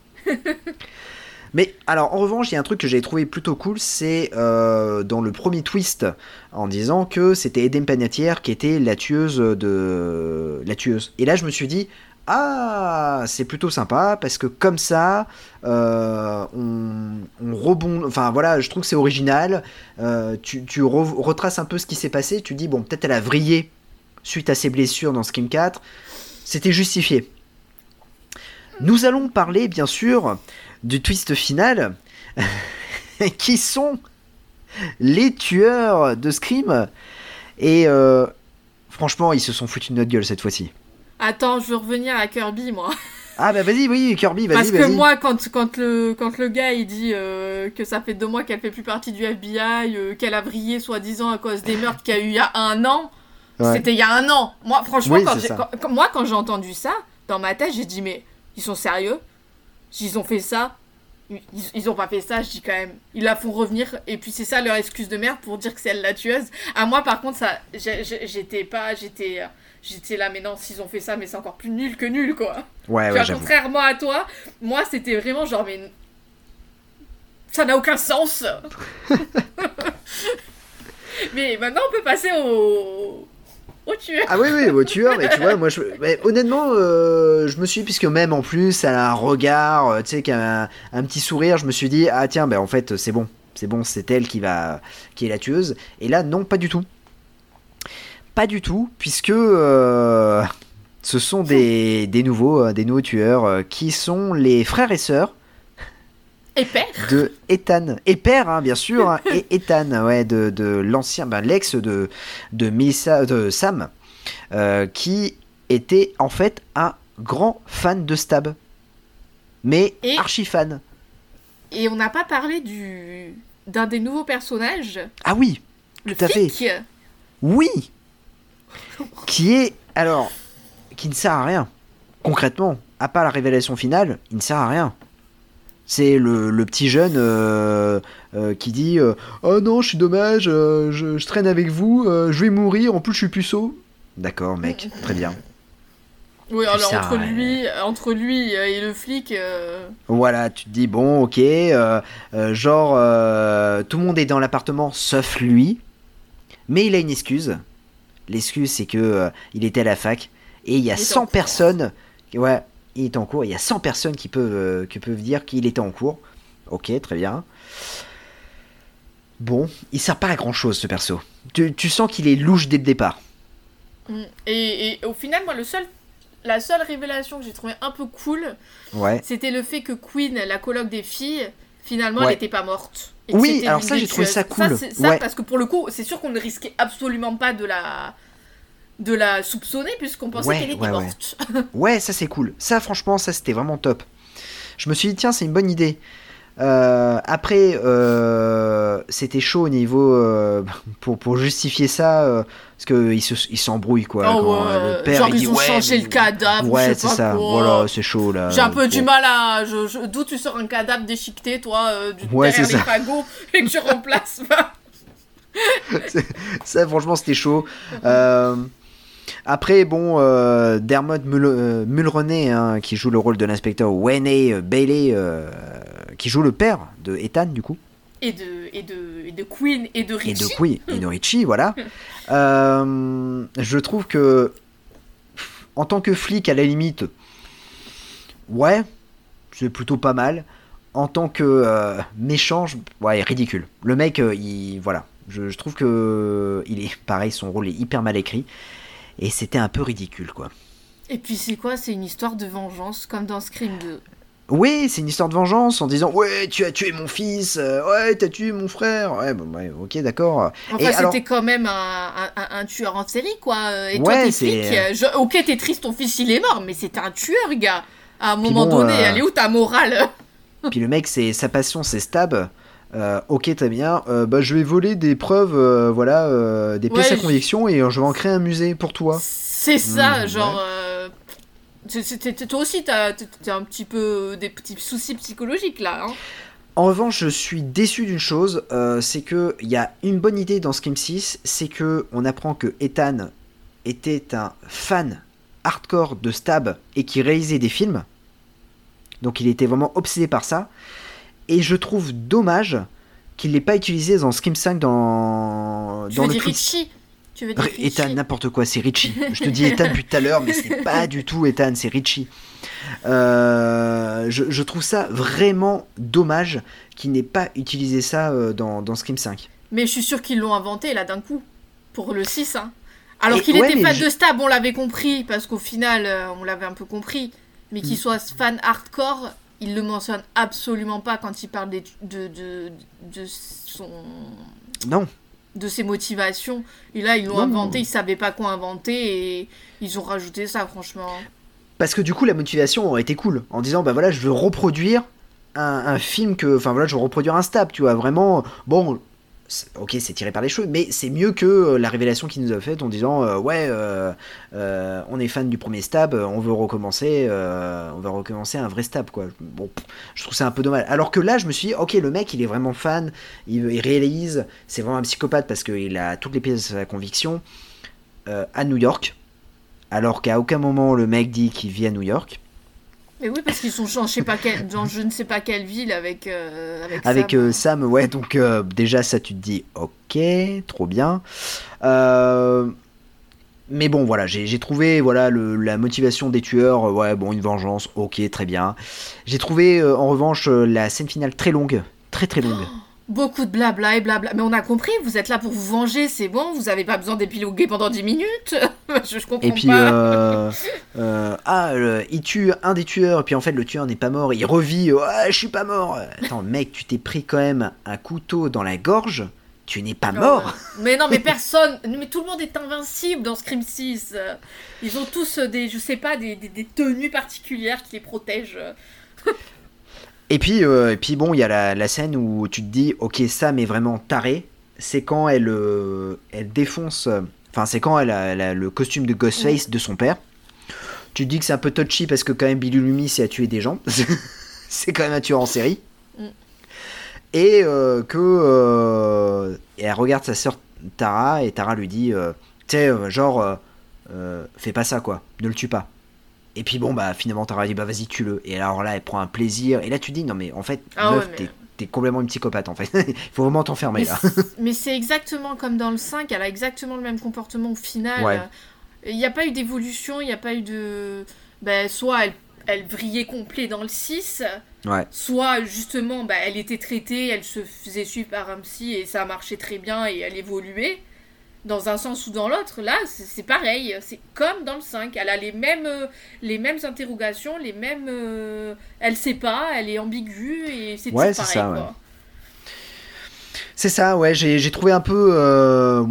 A: Mais alors, en revanche, il y a un truc que j'ai trouvé plutôt cool, c'est euh, dans le premier twist, en disant que c'était Eden Panettiere qui était la tueuse de la tueuse. Et là, je me suis dit, ah, c'est plutôt sympa parce que comme ça, euh, on, on rebond. Enfin voilà, je trouve que c'est original. Euh, tu tu re- retraces un peu ce qui s'est passé. Tu dis bon, peut-être elle a vrillé suite à ses blessures dans Scream 4. C'était justifié. Nous allons parler bien sûr du twist final, qui sont les tueurs de Scream. Et euh, franchement, ils se sont foutus de notre gueule cette fois-ci.
B: Attends, je veux revenir à Kirby, moi.
A: Ah bah vas-y, oui, Kirby, vas-y,
B: Parce que moi, quand, quand, le, quand le gars il dit euh, que ça fait deux mois qu'elle fait plus partie du FBI, euh, qu'elle a brillé soi-disant à cause des meurtres qu'il y a eu il y a un an,
A: Ouais.
B: c'était il y a un an. Moi, franchement,
A: Oui,
B: quand- quand- moi, quand j'ai entendu ça, dans ma tête, j'ai dit, mais ils sont sérieux? Ils ont fait ça ils, ils ont pas fait ça, je dis quand même. Ils la font revenir, et puis c'est ça leur excuse de merde pour dire que c'est elle la tueuse. À moi, par contre, ça, j'étais pas, j'étais, j'étais là, mais non, s'ils ont fait ça, mais c'est encore plus nul que nul, quoi.
A: Ouais, ouais, j'avoue.
B: contrairement à toi, moi c'était vraiment genre mais ça n'a aucun sens. mais maintenant on peut passer au au tueur.
A: Ah oui, oui, au tueur, mais tu vois, moi, honnêtement, euh, je me suis, puisque même en plus, elle a un regard, euh, tu sais, un, petit sourire, je me suis dit, ah tiens, ben en fait, c'est bon, c'est bon, c'est elle qui va, qui est la tueuse. Et là, non, pas du tout. Pas du tout, puisque euh, ce sont des, des nouveaux, des nouveaux tueurs qui sont les frères et sœurs
B: Et père.
A: de Ethan. Et père hein, bien sûr hein, et Ethan ouais de, de l'ancien ben, l'ex de de Melissa de Sam euh, qui était en fait un grand fan de Stab. Mais
B: Et-
A: archi fan
B: Et on n'a pas parlé du d'un des nouveaux personnages,
A: ah oui
B: le
A: Tout à fait.
B: flic.
A: oui. Qui est alors qui ne sert à rien. Concrètement à part la révélation finale il ne sert à rien c'est le, le petit jeune euh, euh, qui dit euh, Oh non, je suis dommage, euh, je, je traîne avec vous, euh, je vais mourir, en plus je suis puceau. D'accord, mec, très bien.
B: Oui, alors entre lui, entre lui et le flic, euh,
A: Voilà, tu te dis Bon, ok, euh, euh, genre, euh, tout le monde est dans l'appartement sauf lui, mais il a une excuse. L'excuse, c'est que euh, il était à la fac et il y a
B: Il était
A: 100
B: en cours.
A: personnes. Ouais, il est en cours, il y a 100 personnes qui peuvent, euh, qui peuvent dire qu'il était en cours. Ok, très bien. Bon, il sert pas à grand chose ce perso. Tu, tu sens qu'il est louche dès le départ.
B: mm. et, et au final, moi le seul, la seule révélation que j'ai trouvé un peu cool,
A: Ouais.
B: c'était le fait que Queen, la coloc des filles, finalement,
A: Ouais.
B: elle n'était pas morte. Et
A: Oui, alors ça, j'ai trouvé ça cool.
B: ça,
A: Ouais.
B: parce que pour le coup, c'est sûr qu'on ne risquait absolument pas de la de la soupçonner puisqu'on pensait
A: Ouais,
B: qu'elle était
A: ouais,
B: morte.
A: Ouais, ça c'est cool. Ça, franchement, ça c'était vraiment top. Je me suis dit, tiens, c'est une bonne idée. Euh, après, euh, c'était chaud au niveau euh, pour, pour justifier ça, parce qu'ils se- ils s'embrouillent quoi.
B: Oh
A: quand,
B: ouais,
A: le père
B: genre
A: il
B: ils
A: dit
B: ont
A: ouais,
B: changé
A: mais-
B: le cadavre, ou
A: Ouais, c'est ça.
B: quoi.
A: Voilà, c'est chaud là.
B: J'ai un peu
A: Bon.
B: du mal à. Je, je- D'où tu sors un cadavre déchiqueté, toi, du,
A: Ouais,
B: derrière les fagots, et que tu remplaces.
A: Ça, franchement, c'était chaud. Euh, après, bon, euh, Dermot Mul euh, Mulroney, hein, qui joue le rôle de l'inspecteur Wayne Bailey, euh, qui joue le père de Ethan, du coup.
B: et, de, et, de, et de Queen et de
A: et
B: Richie.
A: de Queen et de Richie, voilà. Euh, je trouve que en tant que flic, à la limite, ouais, c'est plutôt pas mal. En tant que méchant, je- ouais, ridicule. Le mec, il, voilà, je, je trouve que il est pareil, son rôle est hyper mal écrit et c'était un peu ridicule, quoi.
B: Et puis c'est quoi? C'est une histoire de vengeance, comme dans Scream 2.
A: Oui, c'est une histoire de vengeance en disant ouais, tu as tué mon fils, euh, ouais, t'as tué mon frère, ouais, bon, ouais, ok, d'accord.
B: Enfin,
A: Et alors-
B: c'était quand même un, un- tueur en série, quoi. Et toi,
A: Ouais,
B: t'es
A: c'est-
B: flic. euh, je- Ok, t'es triste, ton fils, il est mort, mais c'est un tueur, gars. À un
A: Puis
B: moment
A: bon,
B: donné,
A: euh,
B: elle est où ta morale?
A: Puis le mec, c'est sa passion, c'est stab. Euh, ok, très bien. Euh, bah, je vais voler des preuves, euh, voilà, des pièces
B: Ouais,
A: à conviction et je vais en créer un musée pour toi.
B: C'est ça,
A: Mmh,
B: genre. toi aussi, t'as t'as un petit peu des petits soucis psychologiques là. Hein.
A: En revanche, je suis déçu d'une chose, c'est que il y a une bonne idée dans Scream 6, c'est que on apprend que Ethan était un fan hardcore de stab et qui réalisait des films. Donc il était vraiment obsédé par ça. Et je trouve dommage qu'il l'ait pas utilisé dans Scream 5 dans,
B: Tu
A: dans
B: veux
A: le
B: dire. Richie? Tu veux dire
A: Ré- Ethan, n'importe quoi, c'est Richie. Je te dis Ethan depuis tout à l'heure, mais c'est pas du tout Ethan, c'est Richie. Euh, je, je trouve ça vraiment dommage qu'il n'ait pas utilisé ça euh, dans, dans Scream 5.
B: Mais je suis sûr qu'ils l'ont inventé là d'un coup. Pour le 6. Hein. Alors qu'il
A: ouais,
B: était fan
A: je-
B: de Stab, on l'avait compris, parce qu'au final, euh, on l'avait un peu compris. Mais
A: Mm.
B: qu'il soit fan hardcore, il le mentionne absolument pas quand il parle des- de, de, de son.
A: Non.
B: de ses motivations. Et là, ils l'ont inventé, ils savaient pas quoi inventer et ils ont rajouté ça, franchement.
A: Parce que du coup, la motivation aurait été cool. En disant, bah voilà, je veux reproduire un, un film que. Enfin voilà, je veux reproduire un stab, tu vois. Vraiment, bon. Ok, c'est tiré par les cheveux, mais c'est mieux que euh, la révélation qu'il nous a faite en disant euh, ouais, euh, on est fan du premier stab, on veut recommencer, on va recommencer un vrai stab quoi. Je trouve ça un peu dommage. Alors que là, je me suis dit ok, le mec, il est vraiment fan, il, il réalise, c'est vraiment un psychopathe parce qu'il a toutes les pièces de sa conviction à New York, alors qu'à aucun moment le mec dit qu'il vit à New York.
B: Mais oui, parce qu'ils sont dans je sais pas quelle, dans je ne sais pas quelle ville avec euh, avec,
A: Avec
B: Sam.
A: euh, Sam, ouais, donc euh, déjà ça tu te dis ok, trop bien. Euh, mais bon, voilà, j'ai trouvé voilà le- la motivation des tueurs, ouais, bon, une vengeance, ok, très bien. J'ai trouvé en revanche la scène finale très longue, très très longue.
B: Beaucoup de blabla et blabla. Mais on a compris, vous êtes là pour vous venger, c'est bon, vous avez pas besoin d'épiloguer pendant 10 minutes. je, je comprends
A: Et puis,
B: pas.
A: euh, euh, ah, le- il tue un des tueurs, et puis en fait, le tueur n'est pas mort, il revit, ouais, je suis pas mort. Attends, mec, tu t'es pris quand même un couteau dans la gorge, tu n'es pas mort.
B: Oh, Mais non, mais personne, mais tout le monde est invincible dans Scream 6. Euh, Ils ont tous des, je sais pas, des, des, des tenues particulières qui les protègent.
A: Et puis, euh, et puis bon, il y a la, la scène où tu te dis, ok, Sam est vraiment taré. C'est quand elle, euh, elle défonce. Enfin, c'est quand elle a, elle a le costume de Ghostface de son père. Tu te dis que c'est un peu touchy parce que quand même Billy Loomis a tué des gens. c'est quand même un tueur en série.
B: Mm.
A: Et euh, que et elle regarde sa sœur Tara et Tara lui dit, tu sais, genre, fais pas ça quoi, ne le tue pas. Et puis bon, bah finalement, Tara dit, bah vas-y, tue-le. Et alors là, elle prend un plaisir. Et là, tu dis, non mais en fait,
B: Ah
A: meuf,
B: ouais, mais-
A: t'es, t'es complètement une psychopathe en fait. Il faut vraiment t'enfermer là.
B: Mais c'est exactement comme dans le 5, elle a exactement le même comportement au final.
A: Ouais.
B: Il n'y a pas eu d'évolution, il n'y a pas eu de. Ben, soit elle, elle vrillait complet dans le 6,
A: Ouais.
B: soit justement ben, elle était traitée, elle se faisait suivre par un psy et ça marchait très bien et elle évoluait. Dans un sens ou dans l'autre, là, c'est pareil. C'est comme dans le 5. Elle a les mêmes, euh, les mêmes interrogations, les mêmes. euh, Elle sait pas, elle est ambiguë et c'est
A: Ouais,
B: toujours pareil.
A: ça, ouais.
B: quoi.
A: C'est ça, ouais, j'ai, trouvé un peu. Euh,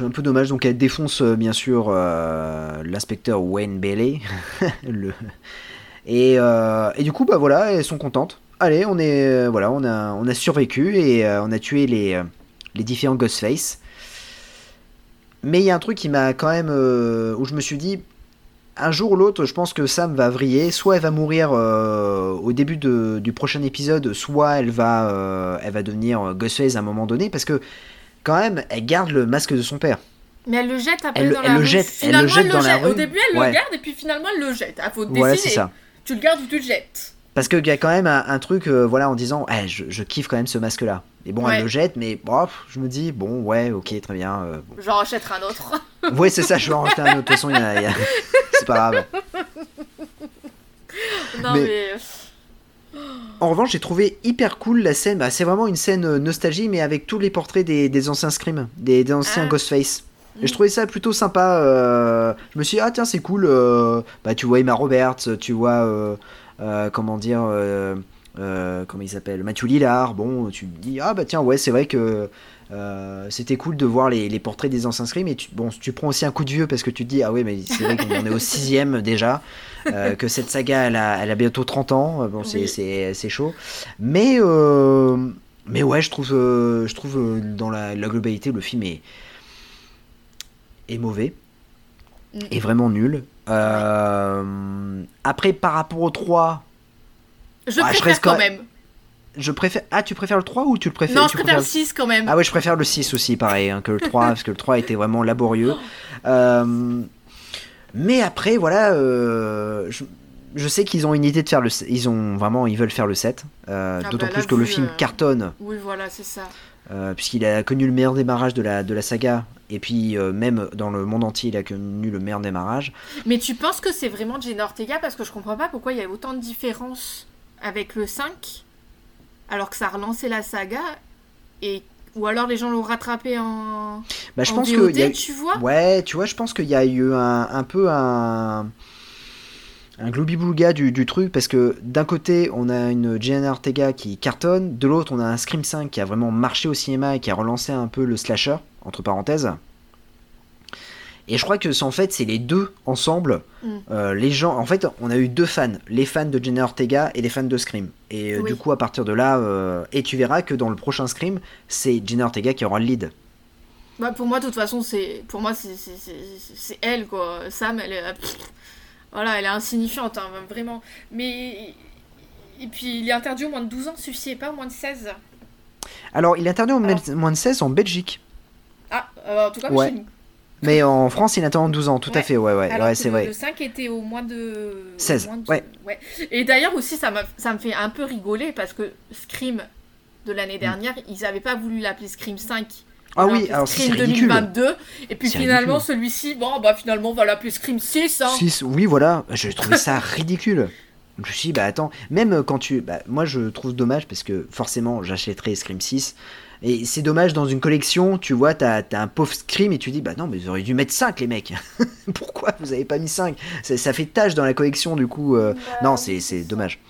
A: un peu dommage. Donc, elle défonce, euh, bien sûr, euh, l'inspecteur Wayne Bailey. le... et, euh, et du coup, bah voilà, elles sont contentes. Allez, on est. voilà, on a, on a survécu et on a tué les, les différents Ghostface. Mais il y a un truc qui m'a quand même. euh, où je me suis dit. Un jour ou l'autre, je pense que Sam va vriller. Soit elle va mourir euh, au début de- du prochain épisode, soit elle va, euh, elle va devenir Ghostface à un moment donné, parce que quand même, elle garde le masque de son père.
B: Mais elle le jette après
A: Elle le-
B: dans
A: elle
B: la
A: le
B: rue.
A: jette- elle
B: Finalement,
A: le jette dans la
B: Au début, elle
A: Ouais.
B: le garde et puis finalement, elle le jette. Il faut décider.
A: c'est ça.
B: Tu le gardes ou tu le jettes.
A: Parce qu'il y a quand même un, un truc, euh, voilà, en disant, Eh, je, je kiffe quand même ce masque-là. Et bon,
B: Ouais.
A: elle le jette, mais bon, je me dis, bon, ouais, ok, très bien. euh, bon.
B: J'en rachèterai un autre.
A: Ouais, c'est ça, je vais en racheter un autre. De toute façon, y a- il y a- c'est pas grave.
B: non,
A: Mais-
B: mais.
A: En revanche, j'ai trouvé hyper cool la scène. Bah, c'est vraiment une scène euh, nostalgie, mais avec tous les portraits des, des anciens Scream, des, des anciens
B: Ah.
A: Ghostface. Et
B: Mm.
A: je trouvais ça plutôt sympa. euh, je me suis dit, ah tiens, c'est cool. euh, bah, tu vois Emma Roberts, tu vois, euh, comment dire, euh, euh, comment il s'appelle, Matthew Lillard. Bon, tu te dis, ah bah tiens, ouais, c'est vrai que euh, c'était cool de voir les, les portraits des anciens Scream. Et tu, bon, tu prends aussi un coup de vieux parce que tu te dis, ah ouais, mais c'est vrai qu'on en est au sixième déjà. euh, que cette saga, elle a, elle a bientôt 30 ans. euh, Bon, c'est,
B: Oui.
A: chaud. Mais, euh, mais ouais, je trouve, euh, je trouve euh, dans la, la globalité, le film est, est mauvais
B: Mm.
A: est vraiment nul. Euh, Après, par rapport au 3,
B: Je
A: Ah, je
B: préfère
A: reste
B: quand même.
A: je préfère. Ah, tu préfères le 3 ou tu le préfères?
B: Non, je préfère le
A: préfères
B: 6 quand même.
A: Ah ouais, je préfère le 6 aussi, pareil, hein, que le 3, parce que le 3 était vraiment laborieux. Euh, Mais après, voilà, euh, je, je sais qu'ils ont une idée de faire le. Ils ont vraiment, ils veulent faire le 7. euh,
B: Ah
A: D'autant
B: bah
A: plus que le film
B: euh,
A: cartonne,
B: Oui, voilà, c'est ça.
A: euh, puisqu'il a connu le meilleur démarrage de la, de la saga. Et puis, euh, même dans le monde entier, il a connu le meilleur démarrage.
B: Mais tu penses que c'est vraiment Jenna Ortega? Parce que je comprends pas pourquoi il y a autant de différences avec le 5 alors que ça a relancé la saga et ou alors les gens l'ont rattrapé en,
A: Bah, je
B: en
A: pense
B: VOD,
A: que. y a-
B: tu vois?
A: Ouais, tu vois, je pense qu'il y a eu un, un peu un. un gloubi-boulga du, du truc parce que d'un côté on a une Jenna Ortega qui cartonne, de l'autre on a un Scream 5 qui a vraiment marché au cinéma et qui a relancé un peu le slasher entre parenthèses. Et je crois que c'est en fait c'est les deux ensemble.
B: Mm.
A: Euh, les gens, en fait, on a eu deux fans, les fans de Jenna Ortega et les fans de Scream. Et euh,
B: Oui.
A: du coup, à partir de là, euh, et tu verras que dans le prochain Scream, c'est Jenna Ortega qui aura le lead.
B: Bah, pour moi, de toute façon, c'est pour moi c'est elle quoi. Sam, elle est pff, voilà, elle est insignifiante hein, vraiment. Mais et puis il est interdit au moins de 12 ans, celui-ci est pas au moins de 16.
A: Alors, il est interdit au
B: Alors.
A: moins de 16 en Belgique.
B: Ah, euh, en tout cas
A: Ouais.
B: chez nous.
A: Mais en France, il en 12 ans, tout à
B: Ouais.
A: fait, ouais, ouais,
B: Alors
A: ouais c'est vrai.
B: le 5 était au moins de. au
A: 16,
B: moins de-
A: ouais.
B: Et d'ailleurs aussi, ça, me fait un peu rigoler parce que Scream de
A: Mm.
B: l'année dernière, ils n'avaient pas voulu l'appeler Scream 5.
A: Ah oui, alors c'est
B: Scream
A: ridicule.
B: 2022. Et puis finalement, celui-ci, bon, bah finalement, on va l'appeler Scream 6. Hein.
A: 6, oui, voilà, j'ai trouvé ça ridicule. Je me suis dit, bah attends, même quand tu. Bah, moi, je trouve dommage parce que forcément, j'achèterais Scream 6. Et c'est dommage dans une collection, tu vois, t'as as un pauvre Scream et tu dis, bah non, mais vous auriez dû mettre 5, les mecs. Pourquoi vous avez pas mis 5 ça, ça fait tâche dans la collection, du coup. euh, non, c'est c'est dommage.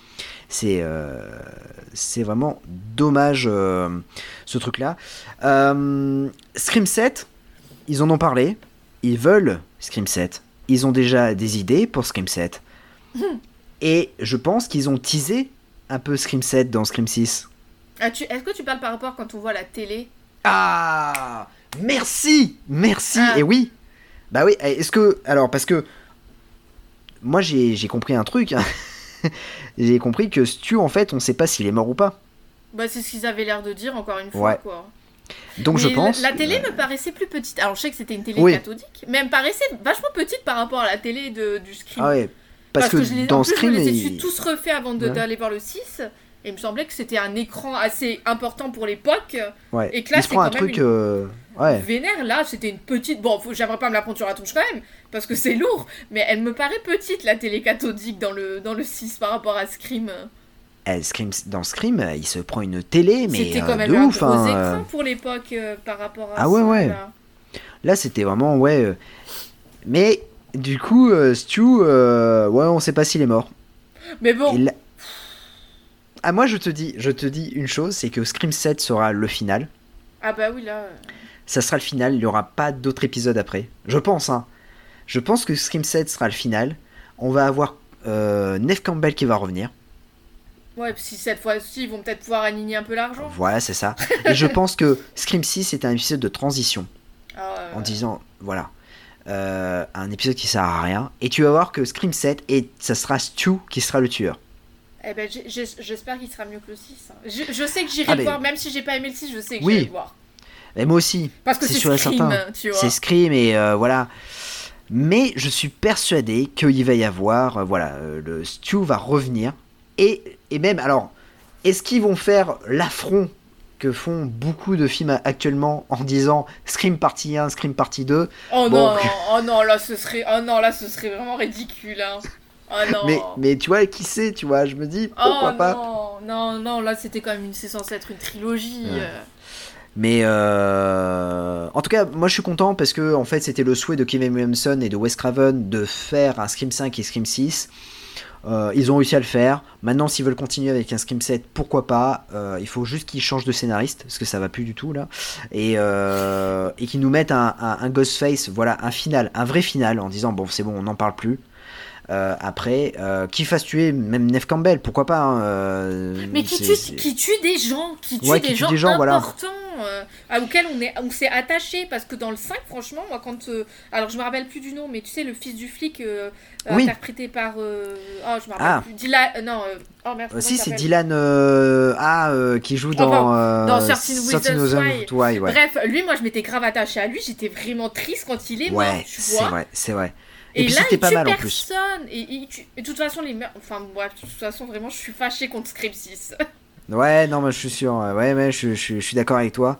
A: C'est euh, c'est vraiment dommage euh, ce truc-là. Euh, Scream 7, ils en ont parlé. Ils veulent Scream 7. Ils ont déjà des idées pour Scream 7. Et je pense qu'ils ont teasé un peu Scream 7 dans Scream 6.
B: Ah, Est-ce que tu parles par rapport quand on voit la télé
A: Ah Merci Merci
B: Ah.
A: Et oui Bah oui, est-ce que... Alors, parce que... Moi, j'ai j'ai compris un truc. hein. j'ai compris que Stu, en fait, on sait pas s'il est mort ou pas.
B: Bah, c'est ce qu'ils avaient l'air de dire, encore une fois,
A: Ouais.
B: quoi.
A: Donc, je pense...
B: La, télé me paraissait plus petite. Alors, je sais que c'était une télé
A: Oui.
B: cathodique, mais elle me paraissait vachement petite par rapport à la télé de, du Scream.
A: Ah ouais, parce, que,
B: je les,
A: dans
B: en plus,
A: Scream...
B: je me les ai tous refaits avant
A: Ouais.
B: d'aller voir le 6. Et il me semblait que c'était un écran assez important pour l'époque.
A: ouais,
B: et que là, c'est
A: prend un
B: quand même
A: truc...
B: une-
A: euh, Ouais.
B: Vénère, là, c'était une petite. Bon, faut- j'aimerais pas me la prendre sur la tronche quand même, parce que c'est lourd. Mais elle me paraît petite, la télé cathodique, dans le, dans le 6 par rapport à Scream.
A: Elle, Scream, dans Scream, il se prend une télé, mais
B: C'était
A: euh,
B: quand même
A: de
B: un
A: ouf.
B: gros
A: hein,
B: écran
A: euh.
B: pour l'époque euh, par rapport à
A: Ah ouais,
B: ça,
A: ouais.
B: là.
A: Là, c'était vraiment, ouais. Mais, du coup, Stu, ouais, on sait pas s'il est mort.
B: Mais bon,
A: Et là- Ah, moi, je te dis, je te dis une chose, c'est que Scream 7 sera le final.
B: ah bah oui, là. euh,
A: Ça sera le final, il n'y aura pas d'autres épisodes après. Je pense, hein. Je pense que Scream 7 sera le final. On va avoir euh, Neve Campbell qui va revenir.
B: Ouais, si cette fois-ci, ils vont peut-être pouvoir aligner un peu l'argent.
A: Voilà, c'est ça. Et je pense que Scream 6 est un épisode de transition.
B: Ah,
A: en disant voilà euh, un épisode qui sert à rien et tu vas voir que Scream 7 et ça sera Stu qui sera le tueur
B: Eh ben, j'espère qu'il sera mieux que le 6. hein. Je, je sais que j'irai
A: Ah,
B: le
A: mais-
B: voir, même si j'ai pas aimé le 6, je sais que
A: Oui.
B: j'irai le voir.
A: et moi aussi
B: Parce que
A: C'est
B: Scream,
A: certain.
B: tu vois.
A: c'est Scream et euh, voilà mais je suis persuadé qu'il va y avoir euh, voilà euh, le Stu va revenir et, et même alors est-ce qu'ils vont faire l'affront que font beaucoup de films actuellement en disant Scream partie 1, Scream partie 2
B: Oh
A: Bon.
B: non, oh non, là ce serait, oh non, là ce serait vraiment ridicule. Hein. Oh non.
A: mais, mais tu vois qui sait tu vois je me dis
B: oh
A: pourquoi pas
B: non, non, non, là c'était quand même, une... c'est censé être une trilogie.
A: Ouais.
B: euh.
A: Mais euh, en tout cas, moi je suis content parce que en fait c'était le souhait de Kevin Williamson et de Wes Craven de faire un Scream 5 et Scream 6. Euh, ils ont réussi à le faire. Maintenant, s'ils veulent continuer avec un Scream 7, pourquoi pas? Euh, Il faut juste qu'ils changent de scénariste parce que ça va plus du tout là. Et, et qu'ils nous mettent un, un, un Ghostface, voilà, un final, un vrai final en disant bon, c'est bon, on n'en parle plus. Euh, après, euh, qui fasse tuer même Neve Campbell, pourquoi pas hein, euh,
B: Mais qui
A: c'est-
B: tue,
A: c'est-
B: qui tue des gens, qui tue
A: Ouais,
B: des,
A: qui tue
B: gens
A: des gens, voilà.
B: importants, auxquels on est, on s'est attaché, parce que dans le 5, franchement, moi quand, alors je me rappelle plus du nom, mais tu sais le fils du flic
A: Oui.
B: interprété par, oh je me rappelle
A: Ah.
B: plus, Dylan, non, oh merde,
A: si, c'est Dylan ah, qui joue dans,
B: Enfin,
A: euh,
B: dans 13
A: 13
B: Reasons
A: Reasons Why, ouais.
B: Bref, lui, moi je m'étais grave attachée à lui, j'étais vraiment triste quand il est mort,
A: Ouais,
B: tu
A: c'est
B: vois.
A: vrai, c'est vrai. Et,
B: Et,
A: puis c'était pas mal en plus.
B: personne. Et, de toute façon, les meurtres. Enfin, bref, de toute façon, vraiment, je suis fâchée contre Scream 6.
A: Ouais, non, mais je suis sûr. Ouais, ouais, je, je- je suis d'accord avec toi.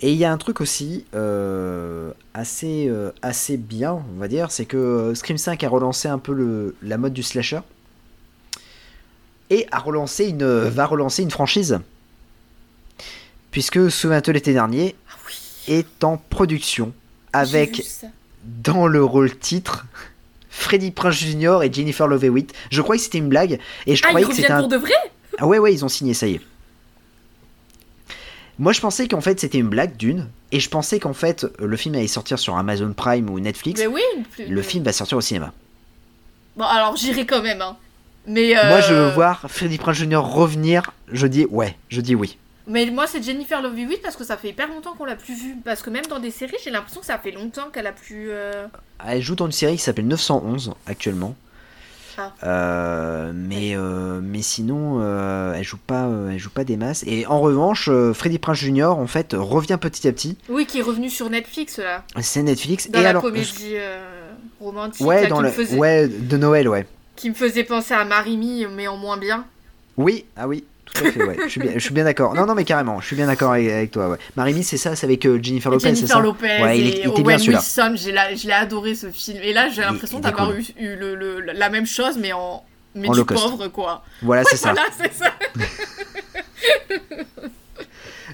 A: Et il y a un truc aussi euh, assez, euh, assez bien, on va dire, c'est que euh, Scream 5 a relancé un peu le, la mode du slasher et a relancé une, va relancer une franchise. Puisque Souviens-toi l'été dernier
B: Ah oui.
A: est en production avec. Dans le rôle titre Freddy Prince Jr. et Jennifer Love Hewitt. Je croyais que c'était une blague et je
B: Ah, ils
A: croyais que c'était un.
B: pour de vrai?
A: Ah ouais, ouais, ils ont signé, ça y est. Moi, je pensais qu'en fait c'était une blague d'une, et je pensais qu'en fait le film allait sortir sur Amazon Prime ou Netflix.
B: Mais oui. plus-
A: Le film va sortir au cinéma.
B: Bon, alors j'irai quand même, hein. Mais.
A: Moi, je
B: euh,
A: veux voir Freddy Prinze Jr. revenir. Je dis ouais, je dis oui.
B: Mais moi, c'est Jennifer Love Hewitt parce que ça fait hyper longtemps qu'on l'a plus vue. Parce que même dans des séries, j'ai l'impression que ça fait longtemps qu'elle a plus. euh,
A: Elle joue dans une série qui s'appelle 911 actuellement.
B: Ah.
A: Euh, mais euh, mais sinon, elle joue pas, elle joue pas des masses. Et en revanche, Freddy Prinze Jr. en fait revient petit à petit.
B: Oui, qui est revenu sur Netflix là.
A: C'est Netflix.
B: Dans
A: et
B: la
A: alors,
B: comédie romantique
A: ouais,
B: là,
A: dans
B: qui,
A: le,
B: me faisait,
A: ouais, de Noël, ouais.
B: qui me faisait penser à Marimi, mais en moins bien.
A: Oui, ah oui, tout à fait, ouais. je suis bien, je suis bien d'accord. Non, non, mais carrément, je suis bien d'accord avec, avec toi, ouais. Marimi, c'est ça, c'est avec euh, Jennifer Lopez, c'est
B: Jennifer
A: ça
B: Lopez
A: Ouais, il, est-
B: et
A: il était bien.
B: Wilson, j'ai la- je l'ai adoré ce film. Et là, j'ai
A: Il-
B: l'impression
A: il
B: d'avoir
A: cool.
B: eu, eu le, le- la même chose, mais en mais
A: En
B: du pauvre quoi.
A: Voilà, c'est ça.
B: Voilà, c'est ça.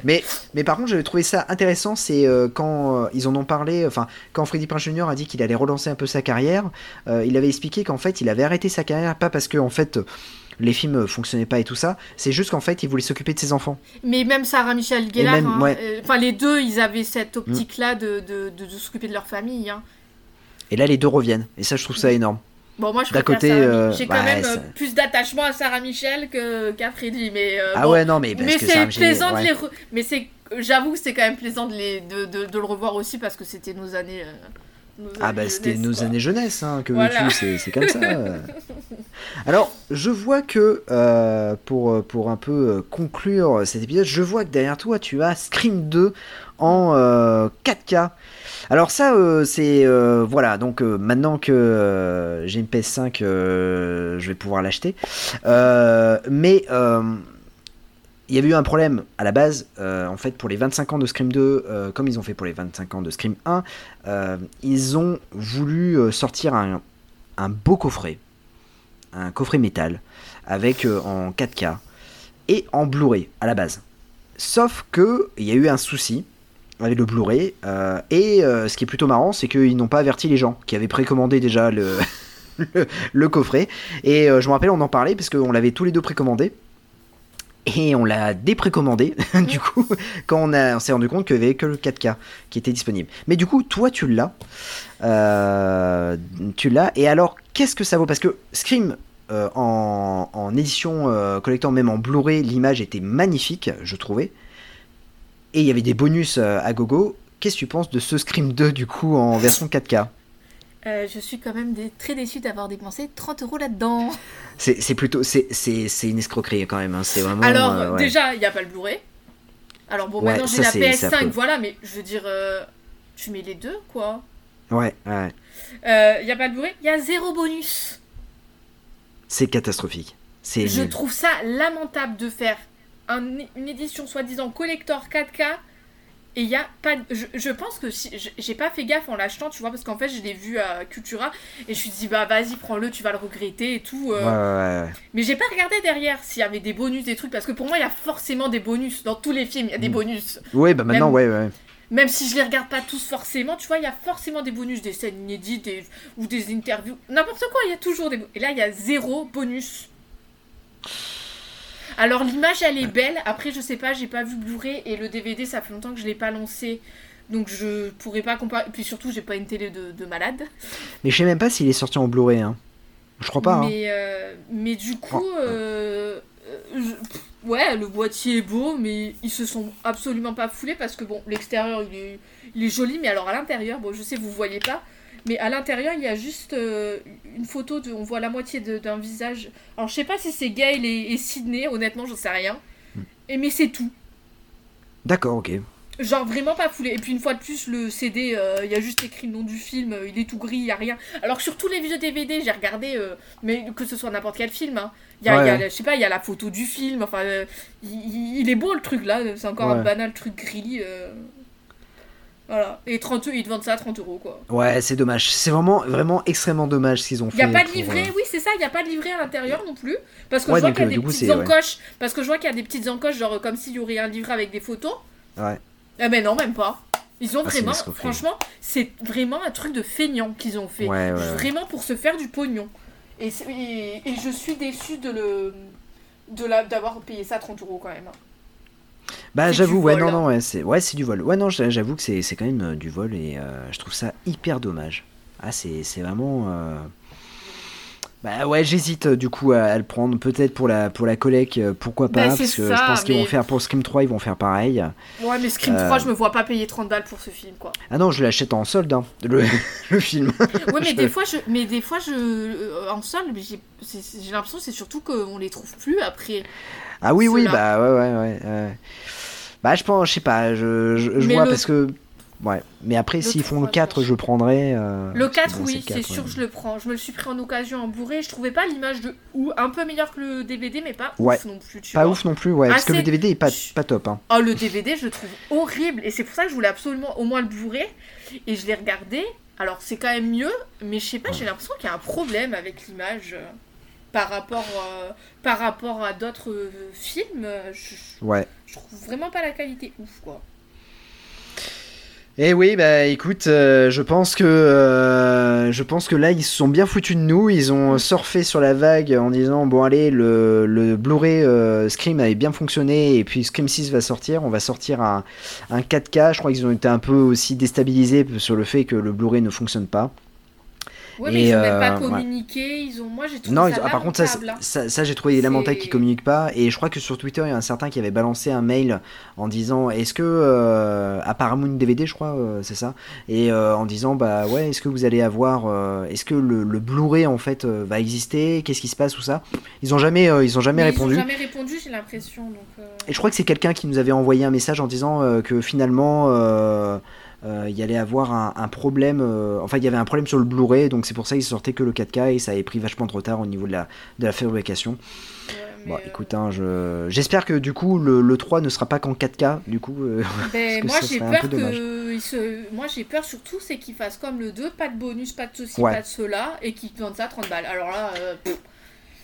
A: Mais, mais par contre, j'avais trouvé ça intéressant, c'est euh, quand euh, ils en ont parlé, enfin, quand Freddy Prinze Jr. a dit qu'il allait relancer un peu sa carrière, euh, il avait expliqué qu'en fait, il avait arrêté sa carrière, pas parce que, en fait, les films euh, fonctionnaient pas et tout ça, c'est juste qu'en fait, il voulait s'occuper de ses enfants.
B: Mais même Sarah Michel Gellar,
A: même,
B: hein,
A: ouais.
B: euh, enfin les deux, ils avaient cette optique-là de, de, de, de s'occuper de leur famille. hein.
A: Et là, les deux reviennent, et ça, je trouve ça énorme.
B: Bon, moi, je
A: D'un côté, euh,
B: J'ai quand
A: ouais,
B: même
A: ça-
B: plus d'attachement à Sarah Michel que qu'à Freddy, mais euh,
A: ah
B: bon.
A: ouais, non, mais parce
B: mais
A: que
B: c'est plaisant
A: ouais.
B: de les re- mais c'est j'avoue que c'est quand même plaisant de, les... de, de, de le revoir aussi parce que c'était nos années euh, nos
A: Ah bah c'était nos
B: quoi.
A: années jeunesse, hein, que
B: Voilà.
A: veux-tu, c'est- comme ça. euh. Alors, je vois que, euh, pour, euh, pour un peu euh, conclure cet épisode, je vois que derrière toi, tu as Scream 2 en euh, 4K. Alors ça, euh, c'est... euh, voilà, donc euh, maintenant que euh, j'ai une PS5, euh, je vais pouvoir l'acheter. Euh, mais... il y avait eu un problème à la base, euh, en fait, pour les 25 ans de Scream 2, euh, comme ils ont fait pour les 25 ans de Scream 1, euh, ils ont voulu sortir un, beau coffret, un coffret métal, avec en 4K et en Blu-ray à la base. Sauf que il y a eu un souci avec le Blu-ray, et ce qui est plutôt marrant, c'est qu'ils n'ont pas averti les gens qui avaient précommandé déjà le, le, coffret. Et je me rappelle, on en parlait parce qu'on l'avait tous les deux précommandé. Et on l'a déprécommandé, du coup, quand on, on s'est rendu compte qu'il n'y avait que le 4K qui était disponible. Mais du coup, toi, tu l'as. Euh, tu l'as. Et alors, qu'est-ce que ça vaut? Parce que Scream, euh, en, édition euh, collector, même en Blu-ray, l'image était magnifique, je trouvais. Et il y avait des bonus à gogo. Qu'est-ce que tu penses de ce Scream 2, du coup, en version 4K
B: Euh, je suis quand même des- très déçue d'avoir dépensé 30 euros là-dedans.
A: C'est plutôt. C'est une escroquerie quand même. hein. C'est vraiment.
B: Alors,
A: euh, ouais.
B: déjà, il n'y a pas le Blu-ray. Alors, bon,
A: Ouais,
B: maintenant j'ai la
A: c'est- c'est affreux.
B: PS5, voilà, mais je veux dire, euh, tu mets les deux, quoi.
A: Ouais, ouais.
B: Il n'y a pas le Blu-ray, il y a zéro bonus.
A: C'est catastrophique.
B: Je
A: nul.
B: trouve ça lamentable de faire un- une édition soi-disant collector 4K et il y a pas. Je, je pense que si. J'ai pas fait gaffe en l'achetant, tu vois, parce qu'en fait, je l'ai vu à Cultura et je me suis dit, bah vas-y, prends-le, tu vas le regretter et tout. euh.
A: Ouais, ouais, ouais.
B: Mais j'ai pas regardé derrière s'il y avait des bonus, des trucs, parce que pour moi, il y a forcément des bonus. Dans tous les films, il y a des
A: Mm.
B: bonus.
A: Ouais, bah maintenant,
B: Même-
A: ouais, ouais.
B: Même si je les regarde pas tous forcément, tu vois, il y a forcément des bonus, des scènes inédites des- ou des interviews. N'importe quoi, il y a toujours des bonus. Et là, il y a zéro bonus. Alors l'image elle est belle, après je sais pas, j'ai pas vu Blu-ray et le DVD ça fait longtemps que je l'ai pas lancé. Donc je pourrais pas comparer. Puis surtout j'ai pas une télé de, de malade.
A: Mais je sais même pas s'il est sorti en Blu-ray. Hein. Je crois pas. hein.
B: mais, euh, mais du coup,
A: Oh.
B: euh, euh, je- pff, ouais, le boîtier est beau, mais ils se sont absolument pas foulés parce que bon, l'extérieur il est, il est joli, mais alors à l'intérieur, bon, je sais vous voyez pas, mais à l'intérieur il y a juste euh, une photo de, on voit la moitié d'un visage. Alors je sais pas si c'est Gail et, et Sydney, honnêtement, j'en sais rien.
A: Hmm.
B: Et mais c'est tout.
A: D'accord, ok.
B: Genre vraiment pas foulé. Et puis une fois de plus, le CD, euh, il y a juste écrit le nom du film, euh, il est tout gris, il y a rien. Alors que sur tous les vieux DVD, j'ai regardé, euh, mais que ce soit n'importe quel film, hein. il y a,
A: Ouais,
B: il y a,
A: ouais.
B: je sais pas, il y a la photo du film, enfin, il, est beau le truc là, c'est encore un banal truc gris. Voilà. Et 30, ils te vendent ça à 30 euros quoi.
A: Ouais, c'est dommage. C'est vraiment, vraiment extrêmement dommage ce qu'ils ont
B: Il
A: fait.
B: n'y a pas de livret,
A: euh,
B: oui, c'est ça, il n'y a pas de livret à l'intérieur non plus. Parce que
A: Ouais,
B: je vois qu'il y a
A: euh,
B: des
A: coup,
B: petites
A: ouais.
B: encoches. Parce que je vois qu'il y a des petites encoches, genre comme s'il y aurait un livret avec des photos.
A: Ouais.
B: Ah, mais non, même pas. Ils ont
A: Ah,
B: vraiment, franchement, c'est vraiment un truc de feignant qu'ils ont fait.
A: Ouais, ouais.
B: Vraiment pour se faire du pognon. Et, et, et je suis déçue de le de la d'avoir payé ça 30 euros quand même.
A: Bah j'avoue, ouais, non,
B: hein.
A: non, ouais, c'est ouais, du vol. Ouais, non, j'a- j'avoue que c'est quand même euh, du vol et euh, je trouve ça hyper dommage. Ah, c'est vraiment. euh, Bah ouais, j'hésite du coup à, à le prendre. Peut-être pour la, pour la collecte, pourquoi pas.
B: Bah, c'est
A: parce que
B: ça,
A: je pense qu'ils vont faire pour Scream 3, ils vont faire pareil.
B: Ouais, mais Scream
A: Euh.
B: 3, je me vois pas payer 30 balles pour ce film, quoi.
A: Ah non, je l'achète en solde, hein, le, le film.
B: Ouais, mais
A: Je-
B: des fois, je, mais des fois, je, en sol, mais j'ai l'impression que c'est surtout qu'on les trouve plus après.
A: Ah oui, oui, bah ouais, ouais, ouais. Bah je pense, je sais pas, je, je, vois parce que. Ouais, mais après, s'ils font le
B: 3,
A: 4, je prendrai. euh,
B: Le
A: parce que
B: 4,
A: bon,
B: oui, c'est
A: 4,
B: sûr
A: ouais.
B: que je le prends. Je me le suis pris en occasion en bourré. Je trouvais pas l'image de ou un peu meilleure que le DVD, mais pas
A: Ouais.
B: ouf non plus. Tu
A: Pas
B: vois.
A: ouf non plus, ouais, parce que le DVD est pas, top. Hein.
B: Oh, le DVD, je le trouve horrible. Et c'est pour ça que je voulais absolument au moins le bourrer. Et je l'ai regardé. Alors, c'est quand même mieux. Mais je sais pas, j'ai l'impression qu'il y a un problème avec l'image par, rapport, euh, par rapport à d'autres euh, films. euh, Je,
A: Ouais.
B: je trouve vraiment pas la qualité ouf, quoi.
A: Eh oui, bah écoute, euh, je pense que euh, je pense que là ils se sont bien foutus de nous, ils ont surfé sur la vague en disant bon allez le, le Blu-ray euh, Scream avait bien fonctionné et puis Scream 6 va sortir, on va sortir un, un 4K, je crois qu'ils ont été un peu aussi déstabilisés sur le fait que le Blu-ray ne fonctionne pas.
B: Ouais, mais
A: Et,
B: ils ont même pas
A: euh,
B: communiqué. Ils ont... Moi, j'ai trouvé
A: Non,
B: ça
A: ils- ah, par contre, ça,
B: hein.
A: ça, ça, j'ai trouvé lamentable qu'ils communiquent pas. Et je crois que sur Twitter, il y a un certain qui avait balancé un mail en disant Est-ce que, euh, à Paramount DVD, je crois, euh, c'est ça Et euh, en disant Bah ouais, est-ce que vous allez avoir. est-ce que le, le Blu-ray, en fait, va exister Qu'est-ce qui se passe Tout ça Ils ont jamais, ils ont jamais
B: Mais
A: répondu.
B: Ils ont jamais répondu, j'ai l'impression.
A: Et je crois que c'est quelqu'un qui nous avait envoyé un message en disant que finalement il y allait avoir un, un problème. euh, enfin, il y avait un problème sur le Blu-ray, donc c'est pour ça qu'il sortait que le 4K et ça avait pris vachement de retard au niveau de la, de la fabrication. Bon,
B: euh,
A: écoute, hein, je... j'espère que du coup le, le 3 ne sera pas qu'en 4K. Du coup, euh,
B: Ben,
A: que
B: moi j'ai peur que il se... moi j'ai peur surtout c'est qu'ils fassent comme le 2, pas de bonus, pas de ceci,
A: Ouais.
B: pas de cela et qu'ils vendent ça à 30 balles. Alors là, euh, pff,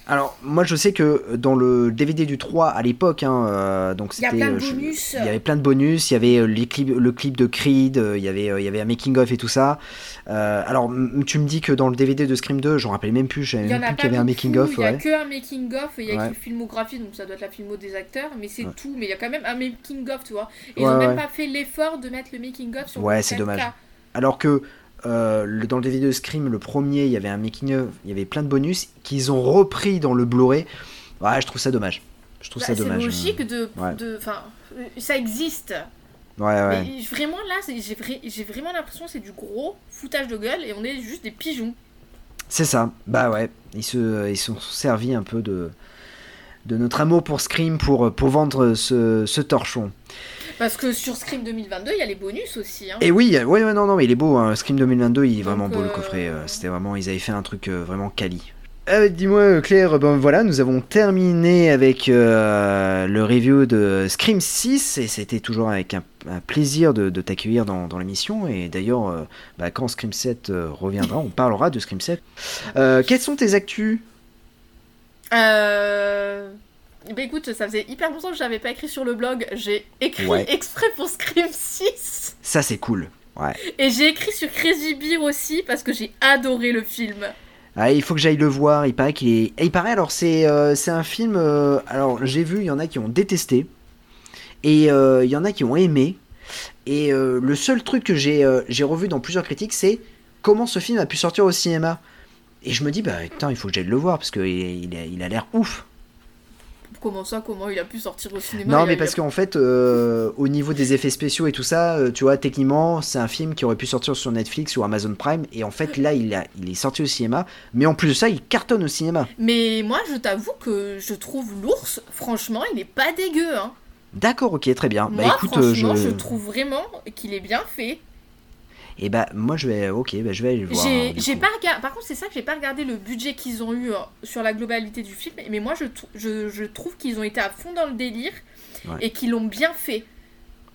A: Alors, moi je sais que dans le DVD du 3 à l'époque, hein, euh, donc
B: Il y a
A: c'était.
B: plein de
A: euh, je-
B: bonus.
A: Il y avait plein de bonus, il y avait euh, les clips, le clip de Creed, il y avait, il y avait un making-of et tout ça. Euh, alors, tu me dis que dans le DVD de Scream 2, j'en rappelle même plus, je
B: en
A: même
B: a
A: plus qu'il y avait un making-of.
B: Il y a
A: ouais.
B: que un making of, il y a
A: Ouais.
B: écrit filmographie donc ça doit être la filmo des acteurs, mais c'est
A: Ouais.
B: tout. Mais il y a quand même un making of, tu vois. Et
A: Ouais,
B: ils ont même
A: ouais.
B: pas fait l'effort de mettre le making of sur
A: Ouais,
B: le
A: c'est
B: 4K.
A: dommage. Alors que le- dans le DVD de Scream, le premier, il y avait un making-of, il y avait plein de bonus qu'ils ont repris dans le Blu-ray. Ouais, je trouve ça dommage. Je trouve
B: Bah,
A: ça
B: c'est
A: dommage.
B: logique de,
A: Ouais.
B: de, euh, ça existe.
A: Ouais, ouais.
B: Mais vraiment là, c'est- j'ai vra- j'ai vraiment l'impression que c'est du gros foutage de gueule et on est juste des pigeons.
A: C'est ça, bah ouais, ils se, ils sont servis un peu de, de notre amour pour Scream pour, pour vendre ce, ce torchon.
B: Parce que sur Scream 2022, il y a les bonus aussi. Hein.
A: Et oui, ouais, non, non, mais il est beau, hein. Scream 2022, il est
B: Donc,
A: vraiment beau le
B: euh,
A: coffret, euh, c'était vraiment, ils avaient fait un truc euh, vraiment quali. Euh, Dis-moi Claire, ben voilà, nous avons terminé avec euh, le review de Scream 6 et c'était toujours avec un, un plaisir de, de t'accueillir dans, dans l'émission et d'ailleurs euh, bah, quand Scream 7 euh, reviendra, on parlera de Scream 7. Euh, quelles sont tes actus?
B: Euh... Bah écoute, ça faisait hyper longtemps que j'avais pas écrit sur le blog. J'ai écrit
A: Ouais.
B: exprès pour Scream 6.
A: Ça c'est cool. Ouais.
B: Et j'ai écrit sur Crazy Beer aussi parce que j'ai adoré le film.
A: Ah, il faut que j'aille le voir. Il paraît qu'il est. Et il paraît alors c'est euh, c'est un film. euh, alors j'ai vu, il y en a qui ont détesté et euh, il y en a qui ont aimé. Et le seul truc que j'ai j'ai revu dans plusieurs critiques, c'est comment ce film a pu sortir au cinéma. Et je me dis bah putain, il faut que j'aille le voir parce que il a l'air ouf.
B: Comment ça, comment il a pu sortir au cinéma
A: non
B: a-
A: mais
B: a-
A: parce qu'en fait, euh, au niveau des effets spéciaux et tout ça, euh, tu vois, techniquement, c'est un film qui aurait pu sortir sur Netflix ou Amazon Prime. Et en fait, là, il, a, il est sorti au cinéma. Mais en plus de ça, il cartonne au cinéma.
B: Mais moi, je t'avoue que je trouve l'ours, franchement, il est pas dégueu. Hein.
A: D'accord, ok, très bien.
B: Moi,
A: bah écoute, euh,
B: franchement,
A: je...
B: je... trouve vraiment qu'il est bien fait.
A: Et bah moi je vais, ok, bah, je vais aller le voir.
B: J'ai
A: hein,
B: pas regardé. Par contre, c'est ça que j'ai pas regardé le budget qu'ils ont eu euh, sur la globalité du film. Mais moi, je, trou- je, je trouve qu'ils ont été à fond dans le délire
A: Ouais.
B: et qu'ils l'ont bien fait.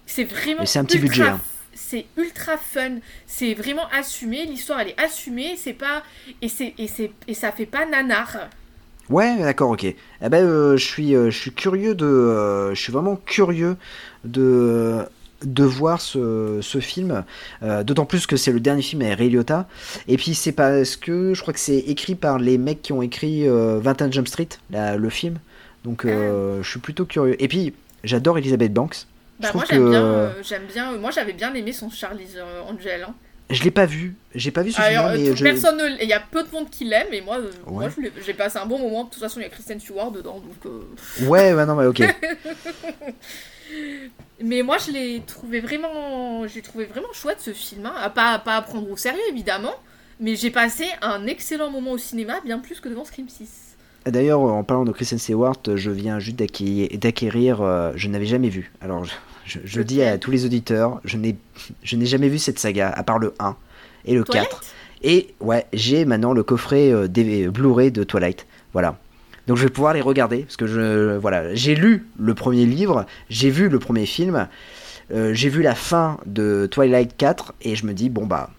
B: C'est vraiment.
A: Mais c'est un petit
B: ultra-
A: budget, hein.
B: C'est ultra fun. C'est vraiment assumé. L'histoire, elle est assumée. C'est pas et c'est et c'est et ça fait pas nanar.
A: Ouais, d'accord, ok. Eh ben, euh, je suis, euh, je suis curieux de, euh, je suis vraiment curieux de, de voir ce, ce film, euh, d'autant plus que c'est le dernier film avec Ray Liotta. Et puis c'est parce que je crois que c'est écrit par les mecs qui ont écrit euh, 21 Jump Street, la- le film. Donc euh, je suis plutôt curieux. Et puis j'adore Elizabeth Banks. Je
B: Bah, moi j'aime
A: que-
B: bien, euh, j'aime bien. Moi j'avais bien aimé son Charlie's Angel. hein.
A: Je l'ai pas vu, j'ai pas vu ce
B: Alors,
A: film, je...
B: personne il y a peu de monde qui l'aime, et moi, moi j'ai passé un bon moment. De toute façon, il y a Kristen Stewart dedans, donc.
A: Ouais, ouais, non, mais ok.
B: Mais moi, je l'ai trouvé vraiment, j'ai trouvé vraiment chouette ce film. hein. À pas, pas à prendre au sérieux évidemment, mais j'ai passé un excellent moment au cinéma, bien plus que devant Scream 6.
A: D'ailleurs, en parlant de Kristen Stewart, je viens juste d'acquérir, euh, je n'avais jamais vu. Alors, je, je- je dis à tous les auditeurs, je n'ai, je n'ai jamais vu cette saga, à part le 1 et le
B: Twilight
A: 4. Et ouais, j'ai maintenant le coffret euh, Blu-ray de Twilight. Voilà. Donc je vais pouvoir les regarder, parce que je, voilà, j'ai lu le premier livre, j'ai vu le premier film, euh, j'ai vu la fin de Twilight 4, et je me dis, bon bah,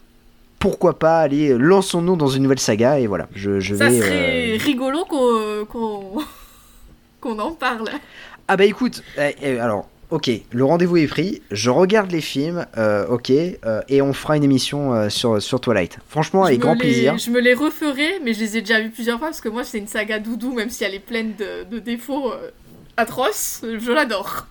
A: pourquoi pas aller, lançons-nous dans une nouvelle saga, et voilà, je, je
B: Ça
A: vais...
B: serait
A: euh,
B: rigolo qu'on, qu'on, qu'on en parle.
A: Ah bah écoute, eh, eh, alors, ok, le rendez-vous est pris, je regarde les films, euh, ok, euh, et on fera une émission euh, sur, sur Twilight. Franchement, avec grand
B: les-
A: plaisir.
B: Je me les referai, mais je les ai déjà vus plusieurs fois parce que moi c'est une saga doudou, même si elle est pleine de, de défauts atroces, je l'adore.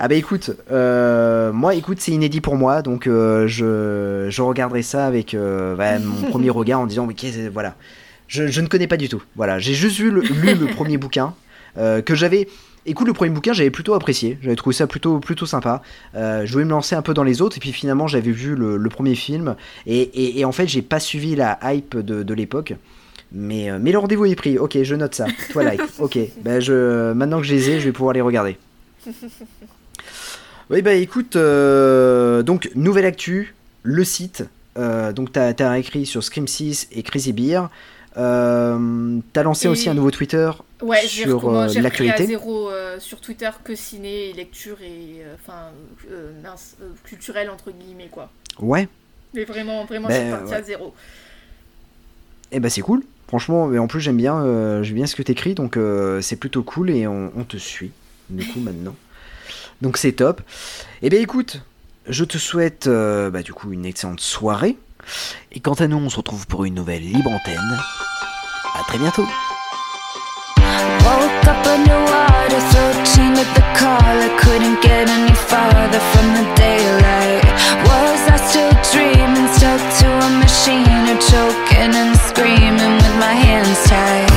A: Ah bah écoute, moi écoute, c'est inédit pour moi, donc je, je regarderai ça avec ouais, mon premier regard en disant, qu'est-ce- voilà, je, je ne connais pas du tout. Voilà, j'ai juste le- lu le premier bouquin que j'avais. Écoute, le premier bouquin, j'avais plutôt apprécié. J'avais trouvé ça plutôt, plutôt sympa. Euh, je voulais me lancer un peu dans les autres, et puis finalement, j'avais vu le, le premier film, et, et- et en fait, j'ai pas suivi la hype de, de l'époque. Mais, euh, mais le rendez-vous est pris. Ok, je note ça. Twilight. ok. Ben je, maintenant que je les ai, je vais pouvoir les regarder. Oui, bah écoute, euh, donc nouvelle actu, le site. Euh, donc t'as as écrit sur Scream 6 et Crazy Beer. Euh, t'as lancé
B: Et-
A: aussi un nouveau Twitter
B: Ouais,
A: sur euh, l'actualité.
B: zéro euh, sur Twitter que ciné, lecture et euh, enfin euh, culturel entre guillemets quoi.
A: Ouais,
B: Mais vraiment, vraiment,
A: Ben,
B: c'est parti
A: ouais.
B: à zéro.
A: et bah c'est cool. Franchement, et en plus j'aime bien, j'aime bien ce que t'écris, donc c'est plutôt cool et on, on te suit. Du coup maintenant, donc c'est top. Et ben écoute, je te souhaite bah, du coup une excellente soirée. Et quant à nous, on se retrouve pour une nouvelle libre antenne. À très bientôt.
F: Woke up underwater, chained with the collar. Couldn't get any farther from the daylight. Was I still dreaming, stuck to a machine, or choking and screaming with my hands tied?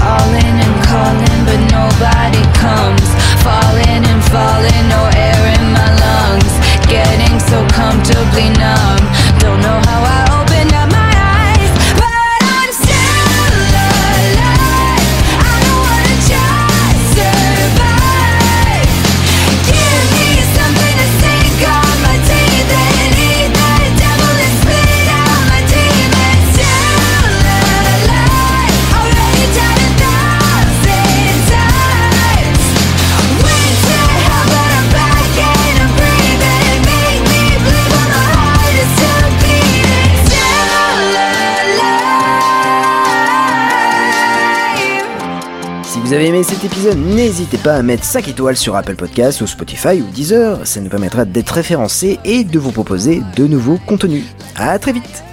F: Calling and calling, but nobody comes. Falling and falling, no air in my lungs. Getting so comfortably numb.
A: Cet épisode, n'hésitez pas à mettre 5 étoiles sur Apple Podcasts ou Spotify ou Deezer, ça nous permettra d'être référencés et de vous proposer de nouveaux contenus. À très vite